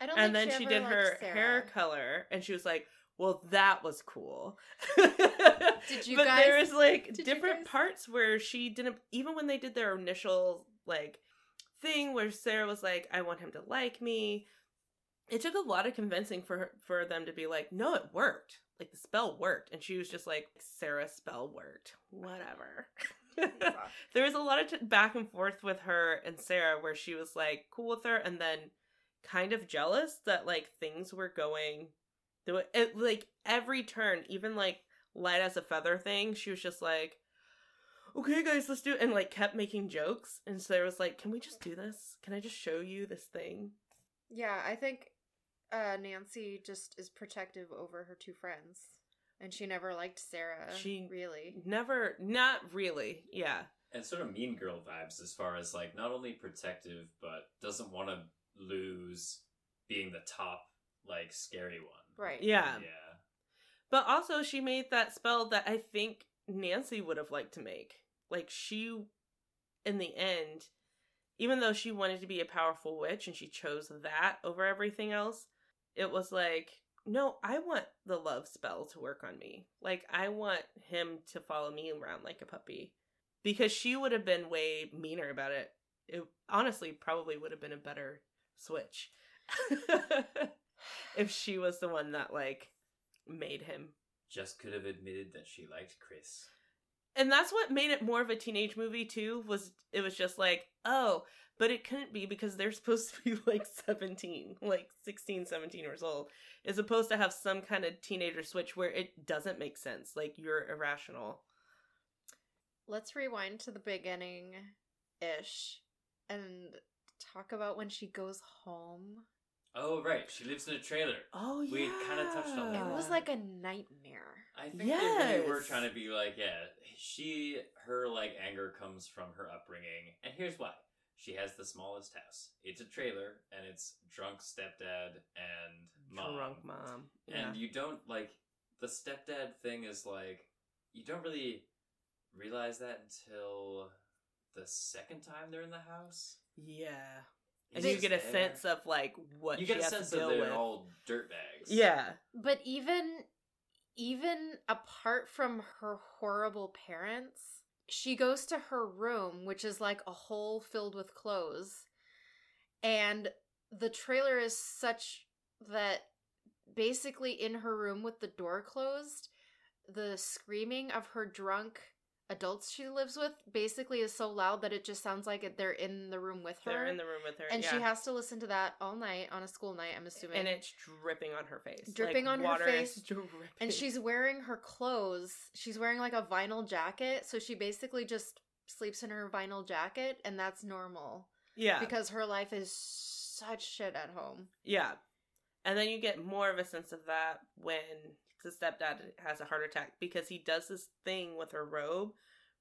I don't And then she ever did her Sarah. hair color, and she was like, "Well, that was cool." Did you but guys- there was like different guys- parts where she didn't. Even when they did their initial like thing, where Sarah was like, "I want him to like me," it took a lot of convincing for her, for them to be like, "No, it worked. Like the spell worked," and she was just like, "Sarah's spell worked. Whatever." there was a lot of t- back and forth with her and Sarah where she was like cool with her and then kind of jealous that like things were going the way it, like every turn even like light as a feather thing she was just like okay guys let's do it and like kept making jokes. And so Sarah was like can we just do this? Can I just show you this thing? Yeah i think uh nancy just is protective over her two friends. And she never liked sarah She- really. never not really yeah. And sort of mean girl vibes as far as like not only protective but doesn't want to lose being the top like scary one. right yeah Yeah. But also, she made that spell that I think Nancy would have liked to make. Like, she, in the end, even though she wanted to be a powerful witch and she chose that over everything else, it was like, no, I want the love spell to work on me. Like, I want him to follow me around like a puppy. Because she would have been way meaner about it. It honestly probably would have been a better switch. if she was the one that, like, made him Just could have admitted that she liked Chris. and that's what made it more of a teenage movie too was it was just like oh but it couldn't be because they're supposed to be like 17 like 16 17 years old is supposed to have some kind of teenager switch where it doesn't make sense like you're irrational Let's rewind to the beginning ish and talk about when she goes home. Oh right, she lives in a trailer. oh yeah We kinda touched on that. It was like a nightmare. I think they really were trying to be like, yeah, she her like anger comes from her upbringing, and here's why. She has the smallest house. It's a trailer, and it's drunk stepdad and mom. drunk mom yeah And you don't like the stepdad thing is like you don't really realize that until the second time they're in the house. Yeah and you get a there. sense of like what you she get a has sense to that deal they're with all dirtbags. yeah But even even apart from her horrible parents, she goes to her room, which is like a hole filled with clothes. And the trailer is such that basically in her room with the door closed, the screaming of her drunk adults she lives with basically is so loud that it just sounds like they're in the room with her. they're in the room with her and she has to listen to that all night on a school night, I'm assuming. and it's dripping on her face Dripping Like, on her face, dripping. and she's wearing her clothes. She's wearing like a vinyl jacket, so she basically just sleeps in her vinyl jacket, and that's normal yeah because her life is such shit at home. Yeah. And then you get more of a sense of that when the stepdad has a heart attack because he does this thing with her robe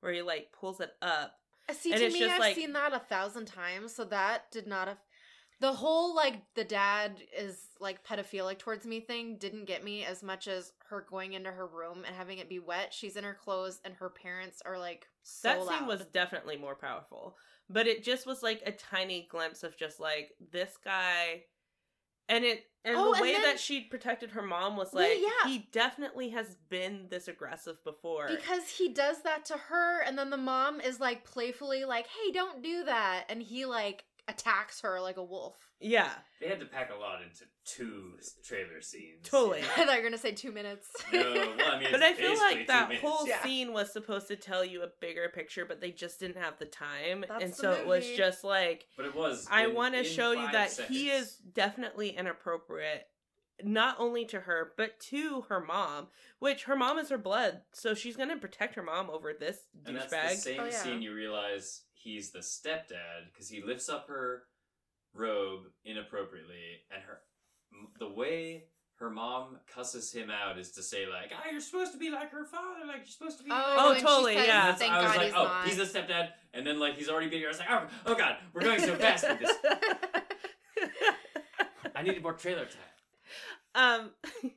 where he like pulls it up. Uh, See, And to it's me, I've like- seen that a thousand times, so that did not have. The whole like the dad is like pedophilic towards me thing didn't get me as much as her going into her room and having it be wet. She's in her clothes and her parents are like so that loud. scene was definitely more powerful. But it just was like a tiny glimpse of just like this guy and it and Oh, the and way then- that she protected her mom was like yeah. he definitely has been this aggressive before. Because he does that to her, and then the mom is like playfully like, "Hey, don't do that," and he like attacks her like a wolf. Yeah. They had to pack a lot into two trailer scenes. Totally. I thought you were gonna say two minutes. No, well, I mean, But it's I feel like that minutes. whole Yeah. scene was supposed to tell you a bigger picture, but they just didn't have the time. That's and the so it was just like, But it was. I want to show you that seconds. he is definitely inappropriate, not only to her, but to her mom, which her mom is her blood. So she's going to protect her mom over this And that's the douchebag. same Oh, yeah. scene you realize he's the stepdad because he lifts up her robe inappropriately, and her the way her mom cusses him out is to say like, "Ah, you're supposed to be like her father, like you're supposed to be." Oh, Oh, totally, says, yeah. Thank I was God like, he's "Oh, not. he's the stepdad," and then like he's already been here. I was like, "Oh, oh God, we're going so fast with this." I needed more trailer time. um,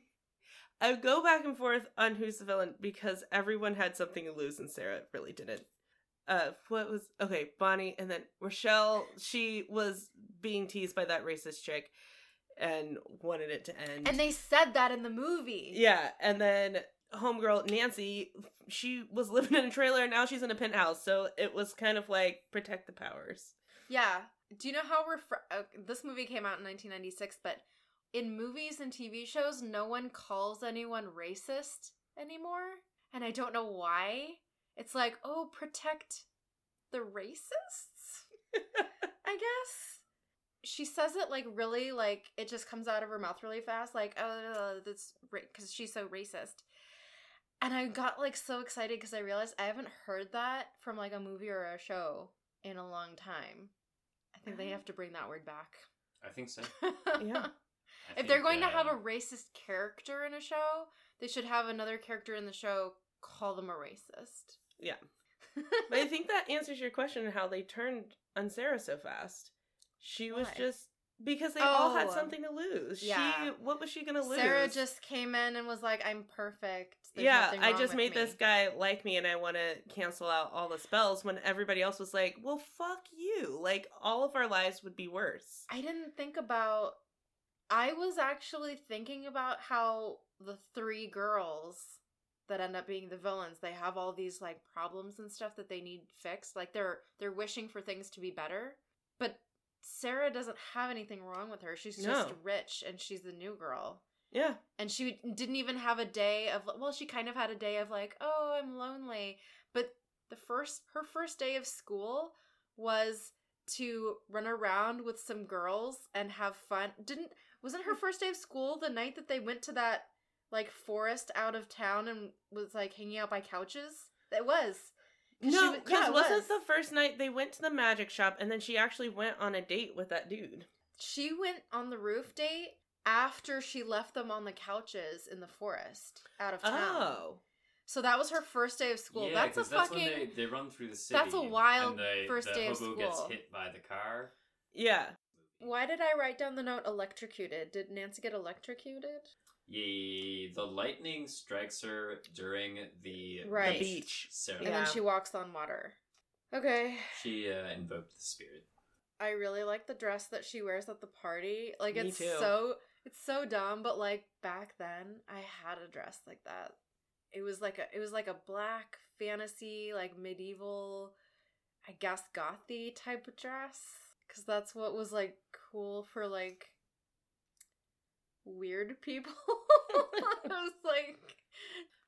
I go back and forth on who's the villain because everyone had something to lose and Sarah really didn't. Uh, what was okay? Bonnie and then Rochelle. She was being teased by that racist chick and wanted it to end. and they said that in the movie. yeah, and then homegirl Nancy. She was living in a trailer and now she's in a penthouse. So it was kind of like protect the powers. Yeah. Do you know how we're? Fr- uh, this movie came out in 1996, but in movies and TV shows, no one calls anyone racist anymore, and I don't know why. It's like, oh, protect the racists. I guess she says it like really like it just comes out of her mouth really fast, like oh, that's because she's so racist. And I got like so excited because I realized I haven't heard that from like a movie or a show in a long time. I think they have to bring that word back. I think so. Yeah. I if they're think, going to have a um, racist character in a show, they should have another character in the show call them a racist. Yeah. But I think that answers your question how they turned on Sarah so fast. She was Why? just because they all had Oh. something to lose. Yeah. She what was she gonna lose? Sarah just came in and was like, "I'm perfect." There's yeah, I just made me." this guy like me and I want to cancel out all the spells when everybody else was like, well, fuck you. Like, all of our lives would be worse. I didn't think about. I was actually thinking about how the three girls that end up being the villains, they have all these like problems and stuff that they need fixed. Like they're they're wishing for things to be better, but Sarah doesn't have anything wrong with her. She's just rich and she's the new girl. Yeah. And she didn't even have a day of well, she kind of had a day of like, "Oh, I'm lonely." But the first her first day of school was to run around with some girls and have fun. Didn't wasn't her hmm. first day of school the night that they went to that like forest out of town and was like hanging out by couches? It was. 'Cause she No, because yeah, it wasn't was. the first night they went to the magic shop and then she actually went on a date with that dude. She went on the roof date after she left them on the couches in the forest out of town. Oh. So that was her first day of school. Yeah, that's a 'cause that's fucking when they, they run through the city. That's a wild and the, first the day of school. gets hit by the car. Yeah. Why did I write down the note electrocuted? Did Nancy get electrocuted? Yeah, the lightning strikes her during the Right. The beach. ceremony. And Yeah. then she walks on water. Okay. She uh, invoked the spirit. I really like the dress that she wears at the party. Like Me it's too. so it's so dumb, but like back then I had a dress like that. It was like a it was like a black fantasy, like medieval, I guess gothy type of dress. Cause that's what was like cool for like weird people. I was like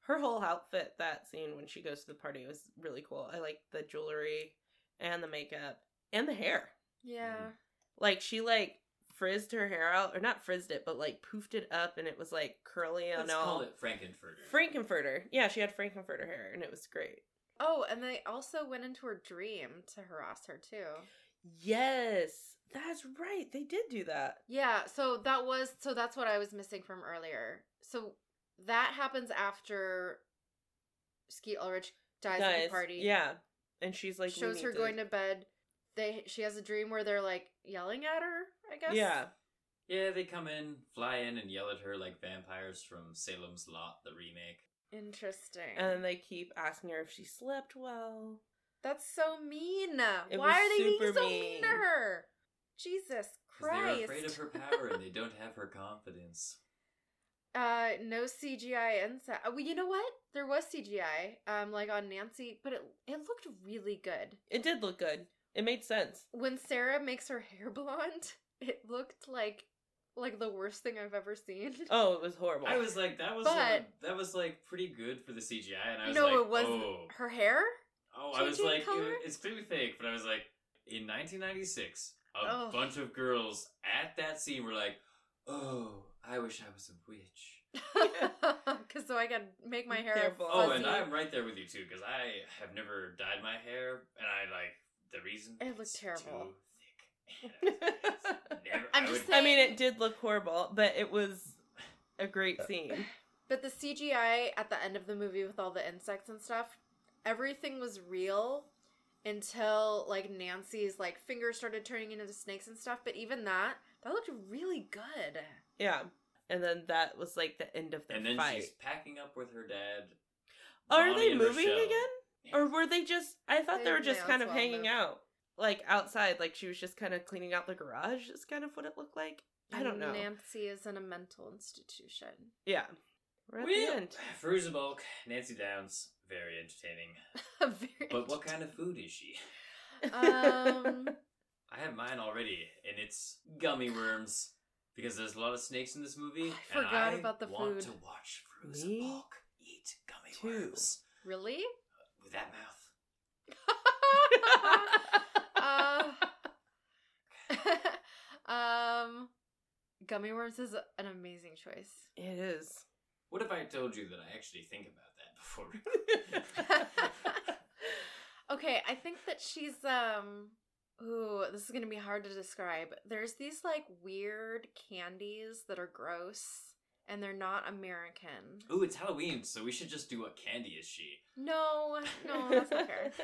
Her whole outfit that scene when she goes to the party was really cool. I like the jewelry and the makeup and the hair. Yeah. Mm. Like she like frizzed her hair out or not frizzed it, but like poofed it up and it was like curly and Let's all. call it Frank-N-Furter. Frank-N-Furter. Yeah, she had Frank-N-Furter hair and it was great. Oh, and they also went into her dream to harass her too. Yes, that's right. They did do that. Yeah, so that was so that's what I was missing from earlier. So that happens after Skeet Ulrich dies, at Guys, the party. Yeah, and she's like shows her going to bed. They she has a dream where they're like yelling at her. I guess. Yeah, Yeah, they come in, fly in, and yell at her like vampires from Salem's Lot, the remake. Interesting. and then they keep asking her if she slept well. that's so mean. It Why are they being so mean to her? Jesus 'Cause Christ. they're afraid of her power and they don't have her confidence. Uh, no CGI inside. Uh, well, you know what? There was CGI, um, like on Nancy, but it it looked really good. It did look good. It made sense. When Sarah makes her hair blonde, it looked like like the worst thing I've ever seen. Oh, it was horrible. I was like, that was But- that was like pretty good for the CGI, and I was no, like, it was oh, her hair. oh, I was like, it- it's clearly fake, but I was like, in 1996, a Oh. bunch of girls at that scene were like, oh, I wish I was a witch. Because so I could make my hair. They're. Oh, and I'm right there with you too, because I have never dyed my hair, and I like the reason It looked terrible. Too thick. Never, I'm I just would- I mean, it did look horrible, but it was a great scene. But the CGI at the end of the movie with all the insects and stuff, everything was real until like Nancy's like fingers started turning into snakes and stuff. But even that, that looked really good. Yeah, and then that was like the end of the and then fight. she's packing up with her dad. Are Bonnie they moving Rochelle. again? Or were they just? I thought they, They- were just might kind of hanging move. out, like outside. Like she was just kind of cleaning out the garage. Is kind of what it looked like. I don't know. Nancy is in a mental institution. Yeah, we're at Well, the end. Fairuza Balk, Nancy Downs, very entertaining. Very But what kind of food is she? um, I have mine already, and it's gummy worms. Because there's a lot of snakes in this movie. I and forgot I about the want food. to watch Fairuza Me Balk eat gummy too. worms really? with that mouth. uh, um, gummy worms is an amazing choice. it is. What if I told you that I actually think about before? okay, I think that she's um ooh, this is going to be hard to describe. There's these like weird candies that are gross and they're not American. Ooh, it's Halloween, so we should just do what candy is she? No, no, that's not fair.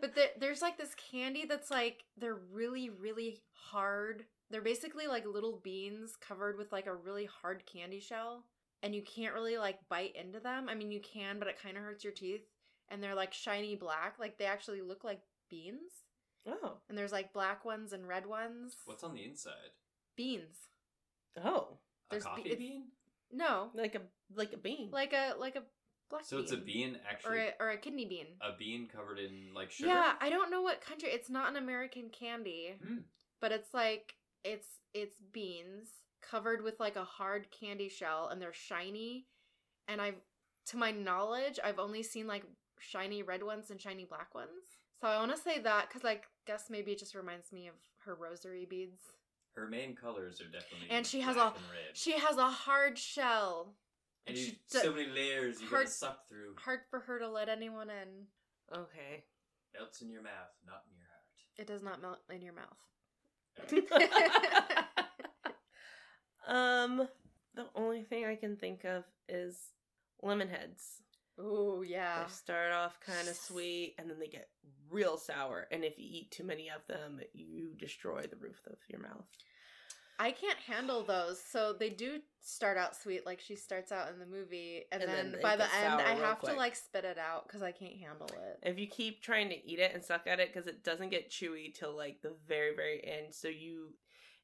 But there, there's like this candy that's like they're really really hard. They're basically like little beans covered with like a really hard candy shell and you can't really like bite into them. I mean, you can, but it kind of hurts your teeth. And they're like shiny black, like they actually look like beans. oh, And there's like black ones and red ones. What's on the inside? beans? oh, A There's be- coffee it's- bean? No, like a like a bean. like a like a black So bean. it's a bean, or actually. a, or a kidney bean. A bean covered in like sugar. Yeah, I don't know what country. It's not an American candy, Mm. but it's like it's it's beans covered with like a hard candy shell, and they're shiny. And I've, to my knowledge, I've only seen like shiny red ones and shiny black ones. So I want to say that because I guess maybe it just reminds me of her rosary beads. Her main colors are definitely And she has black a- red. She has a hard shell. and and you, she so many layers you hard- gotta suck through. Hard for her to let anyone in. Okay. Melts in your mouth, not in your heart. It does not melt in your mouth. um, the only thing I can think of is lemon heads. Oh yeah. They start off kind of sweet and then they get real sour. And if you eat too many of them, you destroy the roof of your mouth. I can't handle those. So they do start out sweet, like she starts out in the movie, and, And then, then by the end, I have to like spit it out because I can't handle it. If you keep trying to eat it and suck at it, because it doesn't get chewy till like the very, very end. So you,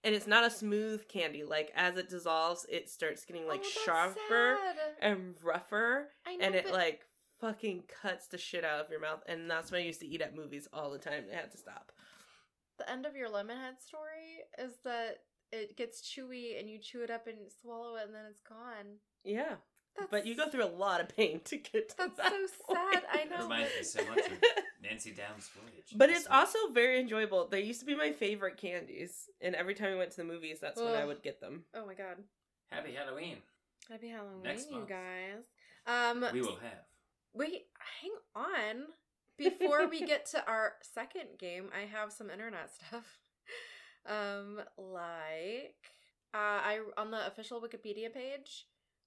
and it's not a smooth candy. Like as it dissolves, it starts getting like Oh, sharper sad. and rougher. I know, and it but like fucking cuts the shit out of your mouth. And that's what I used to eat at movies all the time. I had to stop. the end of your Lemonhead story is that it gets chewy and you chew it up and swallow it, and then it's gone. Yeah, That's, but you go through a lot of pain to get to That's that That's so point. sad. I It know. reminds me so much of Nancy Downs' voyage. But it's So- also very enjoyable. They used to be my favorite candies, and every time we went to the movies, that's when I would get them. Oh my god. Happy Halloween. Happy Halloween, Next you month. guys. Um, We will have. Wait, hang on. Before we get to our second game, I have some internet stuff. Um, like uh, I on the official Wikipedia page,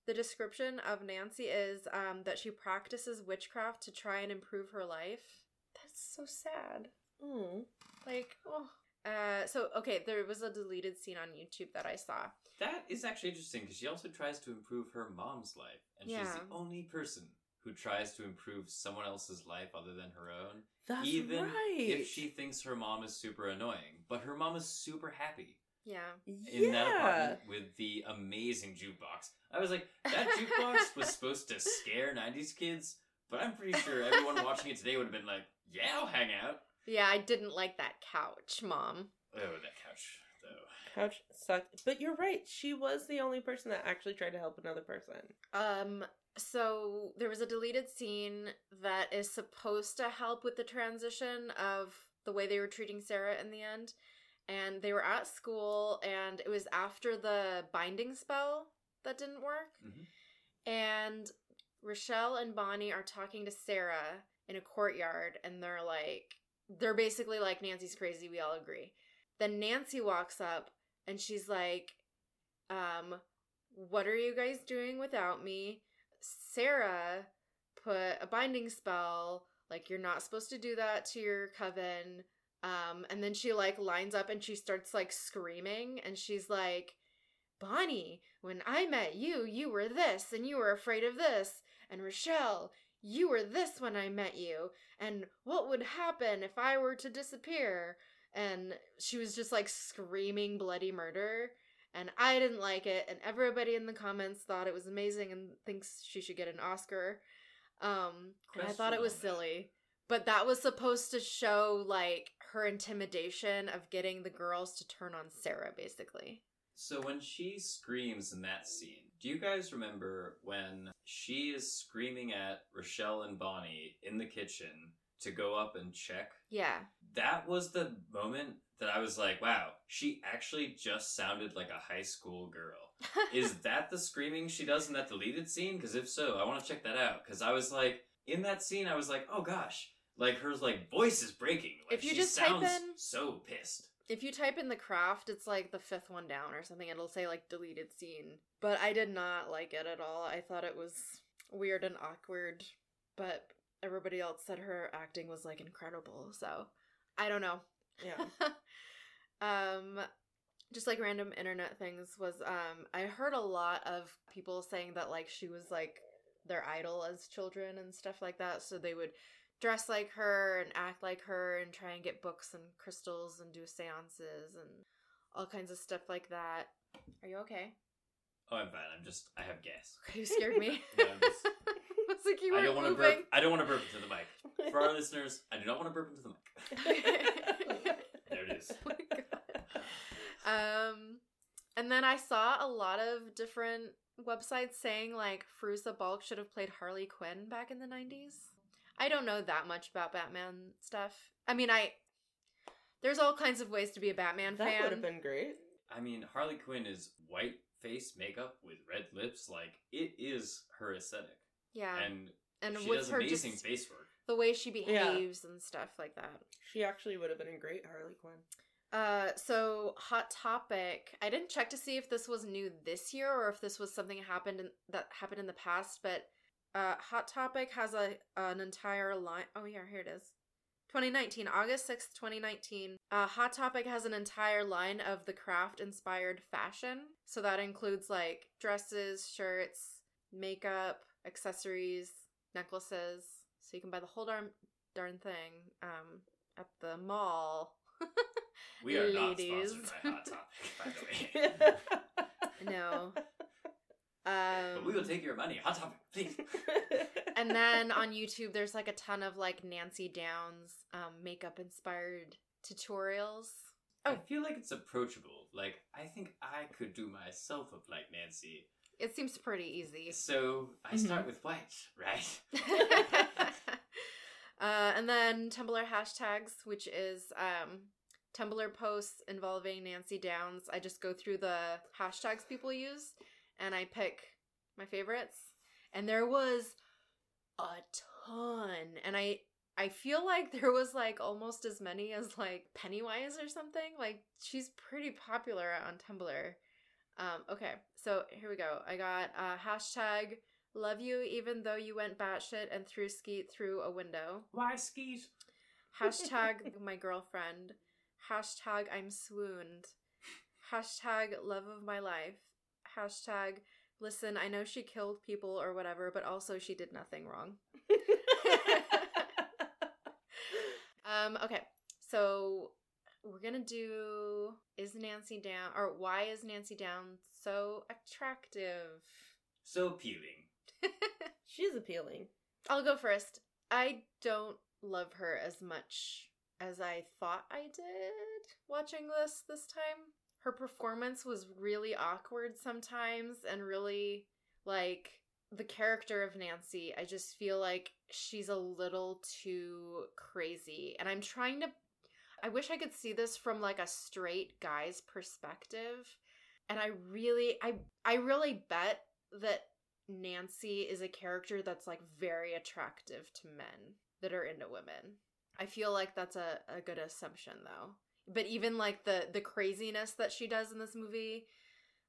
the description of Nancy is um that she practices witchcraft to try and improve her life. That's so sad. Mm. Like, oh. Uh, so okay, there was a deleted scene on YouTube that I saw. That is actually interesting because she also tries to improve her mom's life, and she's the only person who tries to improve someone else's life other than her own. That's even right. if she thinks her mom is super annoying, but her mom is super happy Yeah. in that yeah. apartment with the amazing jukebox. I was like, that jukebox was supposed to scare '90s kids, but I'm pretty sure everyone watching it today would have been like, "Yeah, I'll hang out." Yeah, I didn't like that couch, mom. Oh, that couch though. Couch sucked. But you're right. She was the only person that actually tried to help another person. Um, so there was a deleted scene that is supposed to help with the transition of the way they were treating Sarah in the end. And they were at school, and it was after the binding spell that didn't work. Mhm. And Rochelle and Bonnie are talking to Sarah in a courtyard, and they're like, they're basically like, Nancy's crazy, we all agree. Then Nancy walks up, and she's like, um, what are you guys doing without me? Sarah put a binding spell, like, you're not supposed to do that to your coven. Um, and then she like lines up and she starts like screaming, and she's like, Bonnie, when I met you, you were this, and you were afraid of this. And Rochelle, you were this when I met you. And what would happen if I were to disappear? And she was just like screaming bloody murder. And I didn't like it. And everybody in the comments thought it was amazing and thinks she should get an Oscar. Um, and I thought it was silly. But that was supposed to show like her intimidation of getting the girls to turn on Sarah, basically. So when she screams in that scene, do you guys remember when she is screaming at Rochelle and Bonnie in the kitchen to go up and check? Yeah. That was the moment that I was like, wow, she actually just sounded like a high school girl. is that the screaming she does in that deleted scene? Because if so, I want to check that out. Because I was like, in that scene, I was like, oh gosh, like her like voice is breaking. Like, If you she just type sounds in- so pissed. If you type in the craft, it's like the fifth one down or something. It'll say like deleted scene. But I did not like it at all. I thought it was weird and awkward. But everybody else said her acting was like incredible. So I don't know. Yeah. um just like random internet things was um I heard a lot of people saying that like she was like their idol as children and stuff like that. So they would dress like her and act like her and try and get books and crystals and do seances and all kinds of stuff like that. Are you okay? Oh, I'm fine. I'm just, I have gas. Okay, you scared me. No, I'm just- like you I weren't don't want to burp. I don't want to burp into the mic. For our listeners, I do not want to burp into the mic. There it is. Oh my God. Um, and then I saw a lot of different websites saying like Fairuza Balk should have played Harley Quinn back in the 90s. I don't know that much about Batman stuff. I mean, I there's all kinds of ways to be a Batman That fan. That would have been great. I mean, Harley Quinn is white face makeup with red lips. Like it is her aesthetic, yeah, and, and, she with does her amazing just face work. the way she behaves and stuff like that. She actually would have been a great Harley Quinn. Uh, so Hot Topic. I didn't check to see if this was new this year or if this was something happened in, that happened in the past. But uh, Hot Topic has a an entire line. Oh yeah, here it is. 2019, August 6th, 2019. Uh, Hot Topic has an entire line of the craft inspired fashion. So that includes like dresses, shirts, makeup, accessories, necklaces. So you can buy the whole darn darn thing um, at the mall. We are not Ladies. sponsored by Hot Topic, by the way. No. But we will Um, take your money. Hot Topic, please. and then on YouTube, there's like a ton of like Nancy Downs um, makeup inspired tutorials. I feel like it's approachable. Like I think I could do myself up like Nancy. It seems pretty easy. So I Mhm. start with white, right? uh, and then Tumblr hashtags, which is um, Tumblr posts involving Nancy Downs. I just go through the hashtags people use and I pick my favorites. And there was a ton. And I I feel like there was like almost as many as like Pennywise or something. Like she's pretty popular on Tumblr. Um, okay, so here we go. I got uh, hashtag love you even though you went batshit and threw Skeet through a window. Why skis? Hashtag my girlfriend. Hashtag I'm swooned. Hashtag love of my life. Hashtag listen, I know she killed people or whatever, but also she did nothing wrong. Um, okay, so we're gonna do is Nancy down or why is Nancy down so attractive? So appealing. She's appealing. I'll go first. I don't love her as much as I thought I did watching this this time. Her performance was really awkward sometimes and really like the character of Nancy. I just feel like she's a little too crazy. And I'm trying to I wish I could see this from like a straight guy's perspective. And I really I I really bet that Nancy is a character that's like very attractive to men that are into women. I feel like that's a, a good assumption though. But even like the the craziness that she does in this movie,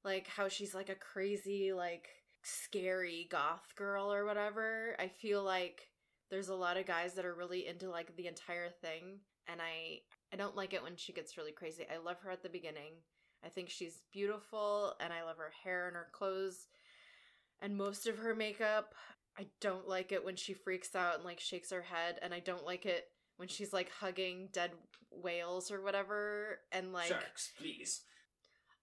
like how she's like a crazy, like scary goth girl or whatever, I feel like there's a lot of guys that are really into like the entire thing and I I don't like it when she gets really crazy. I love her at the beginning. I think she's beautiful and I love her hair and her clothes and most of her makeup. I don't like it when she freaks out and like shakes her head, and I don't like it when she's like hugging dead whales or whatever. And like, Sharks, please.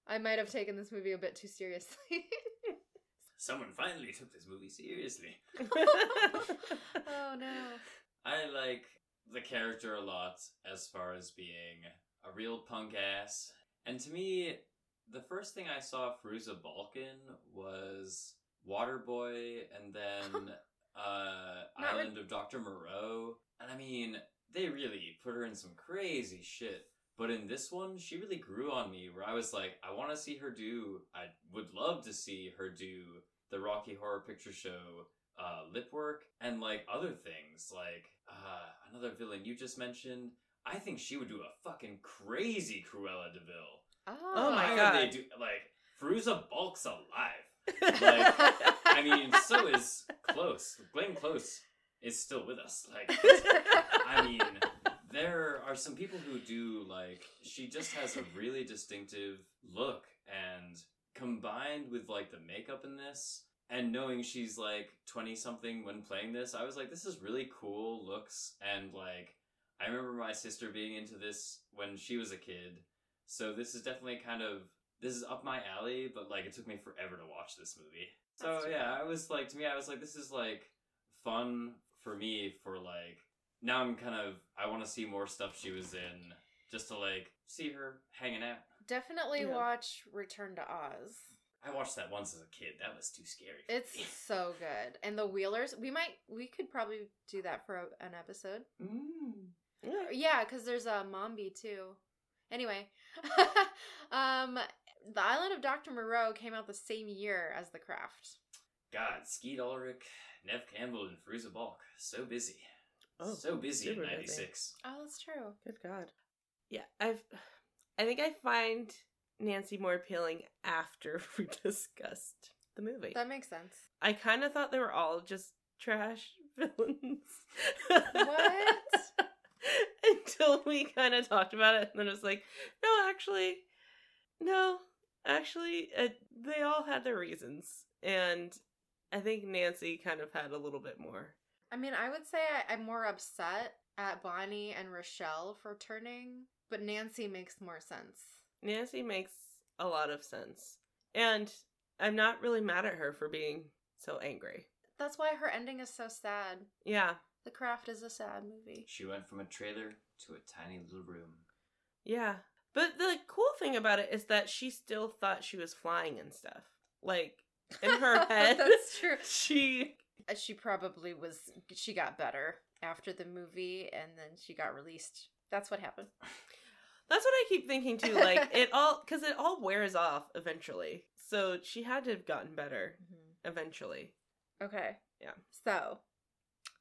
I might have taken this movie a bit too seriously. Someone finally took this movie seriously. oh no. I like the character a lot as far as being a real punk ass. And to me, the first thing I saw Fairuza Balkan was Waterboy and then uh, Not re- Island of Dr. Moreau. And I mean, they really put her in some crazy shit. But in this one, she really grew on me where I was like, I want to see her do, I would love to see her do the Rocky Horror Picture Show uh, lip work and like other things. Like uh, another villain you just mentioned. I think she would do a fucking crazy Cruella de Vil. Oh, Oh my God. They do, like, Fairuza Balk's alive. Like, I mean, so is Close. Glenn Close is still with us. Like, I mean, there are some people who do like she just has a really distinctive look and combined with like the makeup in this and knowing she's like 20 something when playing this i was like this is really cool looks and like i remember my sister being into this when she was a kid so this is definitely kind of this is up my alley but like it took me forever to watch this movie so yeah i was like to me i was like this is like fun for me for like now i'm kind of i want to see more stuff she was in just to like see her hanging out Definitely Yeah. watch Return to Oz. I watched that once as a kid. That was too scary. for It's me. so good. And the Wheelers, we might, we could probably do that for a, an episode. Yeah. Yeah, because there's a Mombi too. Anyway, um, the Island of Dr. Moreau came out the same year as The Craft. God, Skeet Ulrich, Neve Campbell, and Fairuza Balk. So busy. Oh, so busy in super busy. '96. Oh, that's true. Good God. Yeah, I've. I think I find Nancy more appealing after we discussed the movie. That makes sense. I kind of thought they were all just trash villains. What? Until we kind of talked about it, and then it was like, no, actually, no, actually, uh, they all had their reasons, and I think Nancy kind of had a little bit more. I mean, I would say I, I'm more upset at Bonnie and Rochelle for turning, but Nancy makes more sense. Nancy makes a lot of sense, and I'm not really mad at her for being so angry. That's why her ending is so sad. Yeah, The Craft is a sad movie. She went from a trailer to a tiny little room. Yeah. But the cool thing about it is that she still thought she was flying and stuff. Like in her head, That's true. she Uh, She probably was, she got better after the movie and then she got released. That's what happened. That's what I keep thinking too. Like it all cuz it all wears off eventually. So she had to have gotten better eventually. Okay. Yeah. So,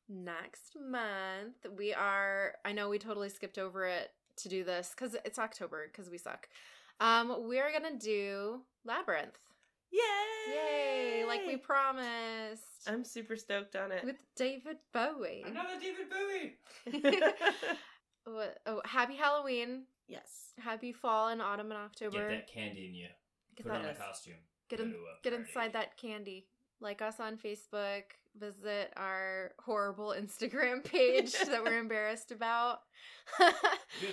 next month we are I know we totally skipped over it to do this cuz it's October cuz we suck. Um we're going to do Labyrinth. Yay! Yay, like we promised. I'm super stoked on it. with David Bowie. Another David Bowie. Oh, happy Halloween. yes. Happy fall and autumn and October. Get that candy in you. Get Put on that- a costume. get in, a get inside that candy. Like us on Facebook. Visit our horrible Instagram page that we're embarrassed about. Good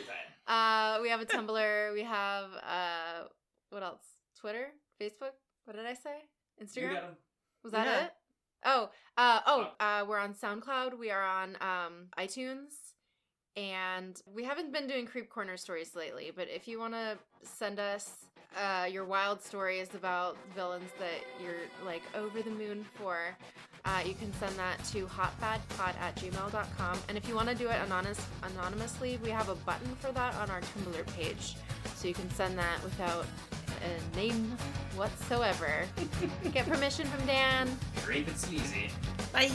time. uh, we have a Tumblr. We have uh, what else? Twitter, Facebook. What did I say? You Instagram. got 'em. Was that Yeah. it? Oh, uh, oh, uh, we're on SoundCloud. We are on um, iTunes, and we haven't been doing Creep Corner stories lately. But if you want to send us uh, your wild stories about villains that you're like over the moon for, uh, you can send that to hotbadpod at gmail.com. And if you want to do it anonymous, anonymously, we have a button for that on our Tumblr page. So you can send that without a name whatsoever. Get permission from Dan. Raven Sleazy. Bye.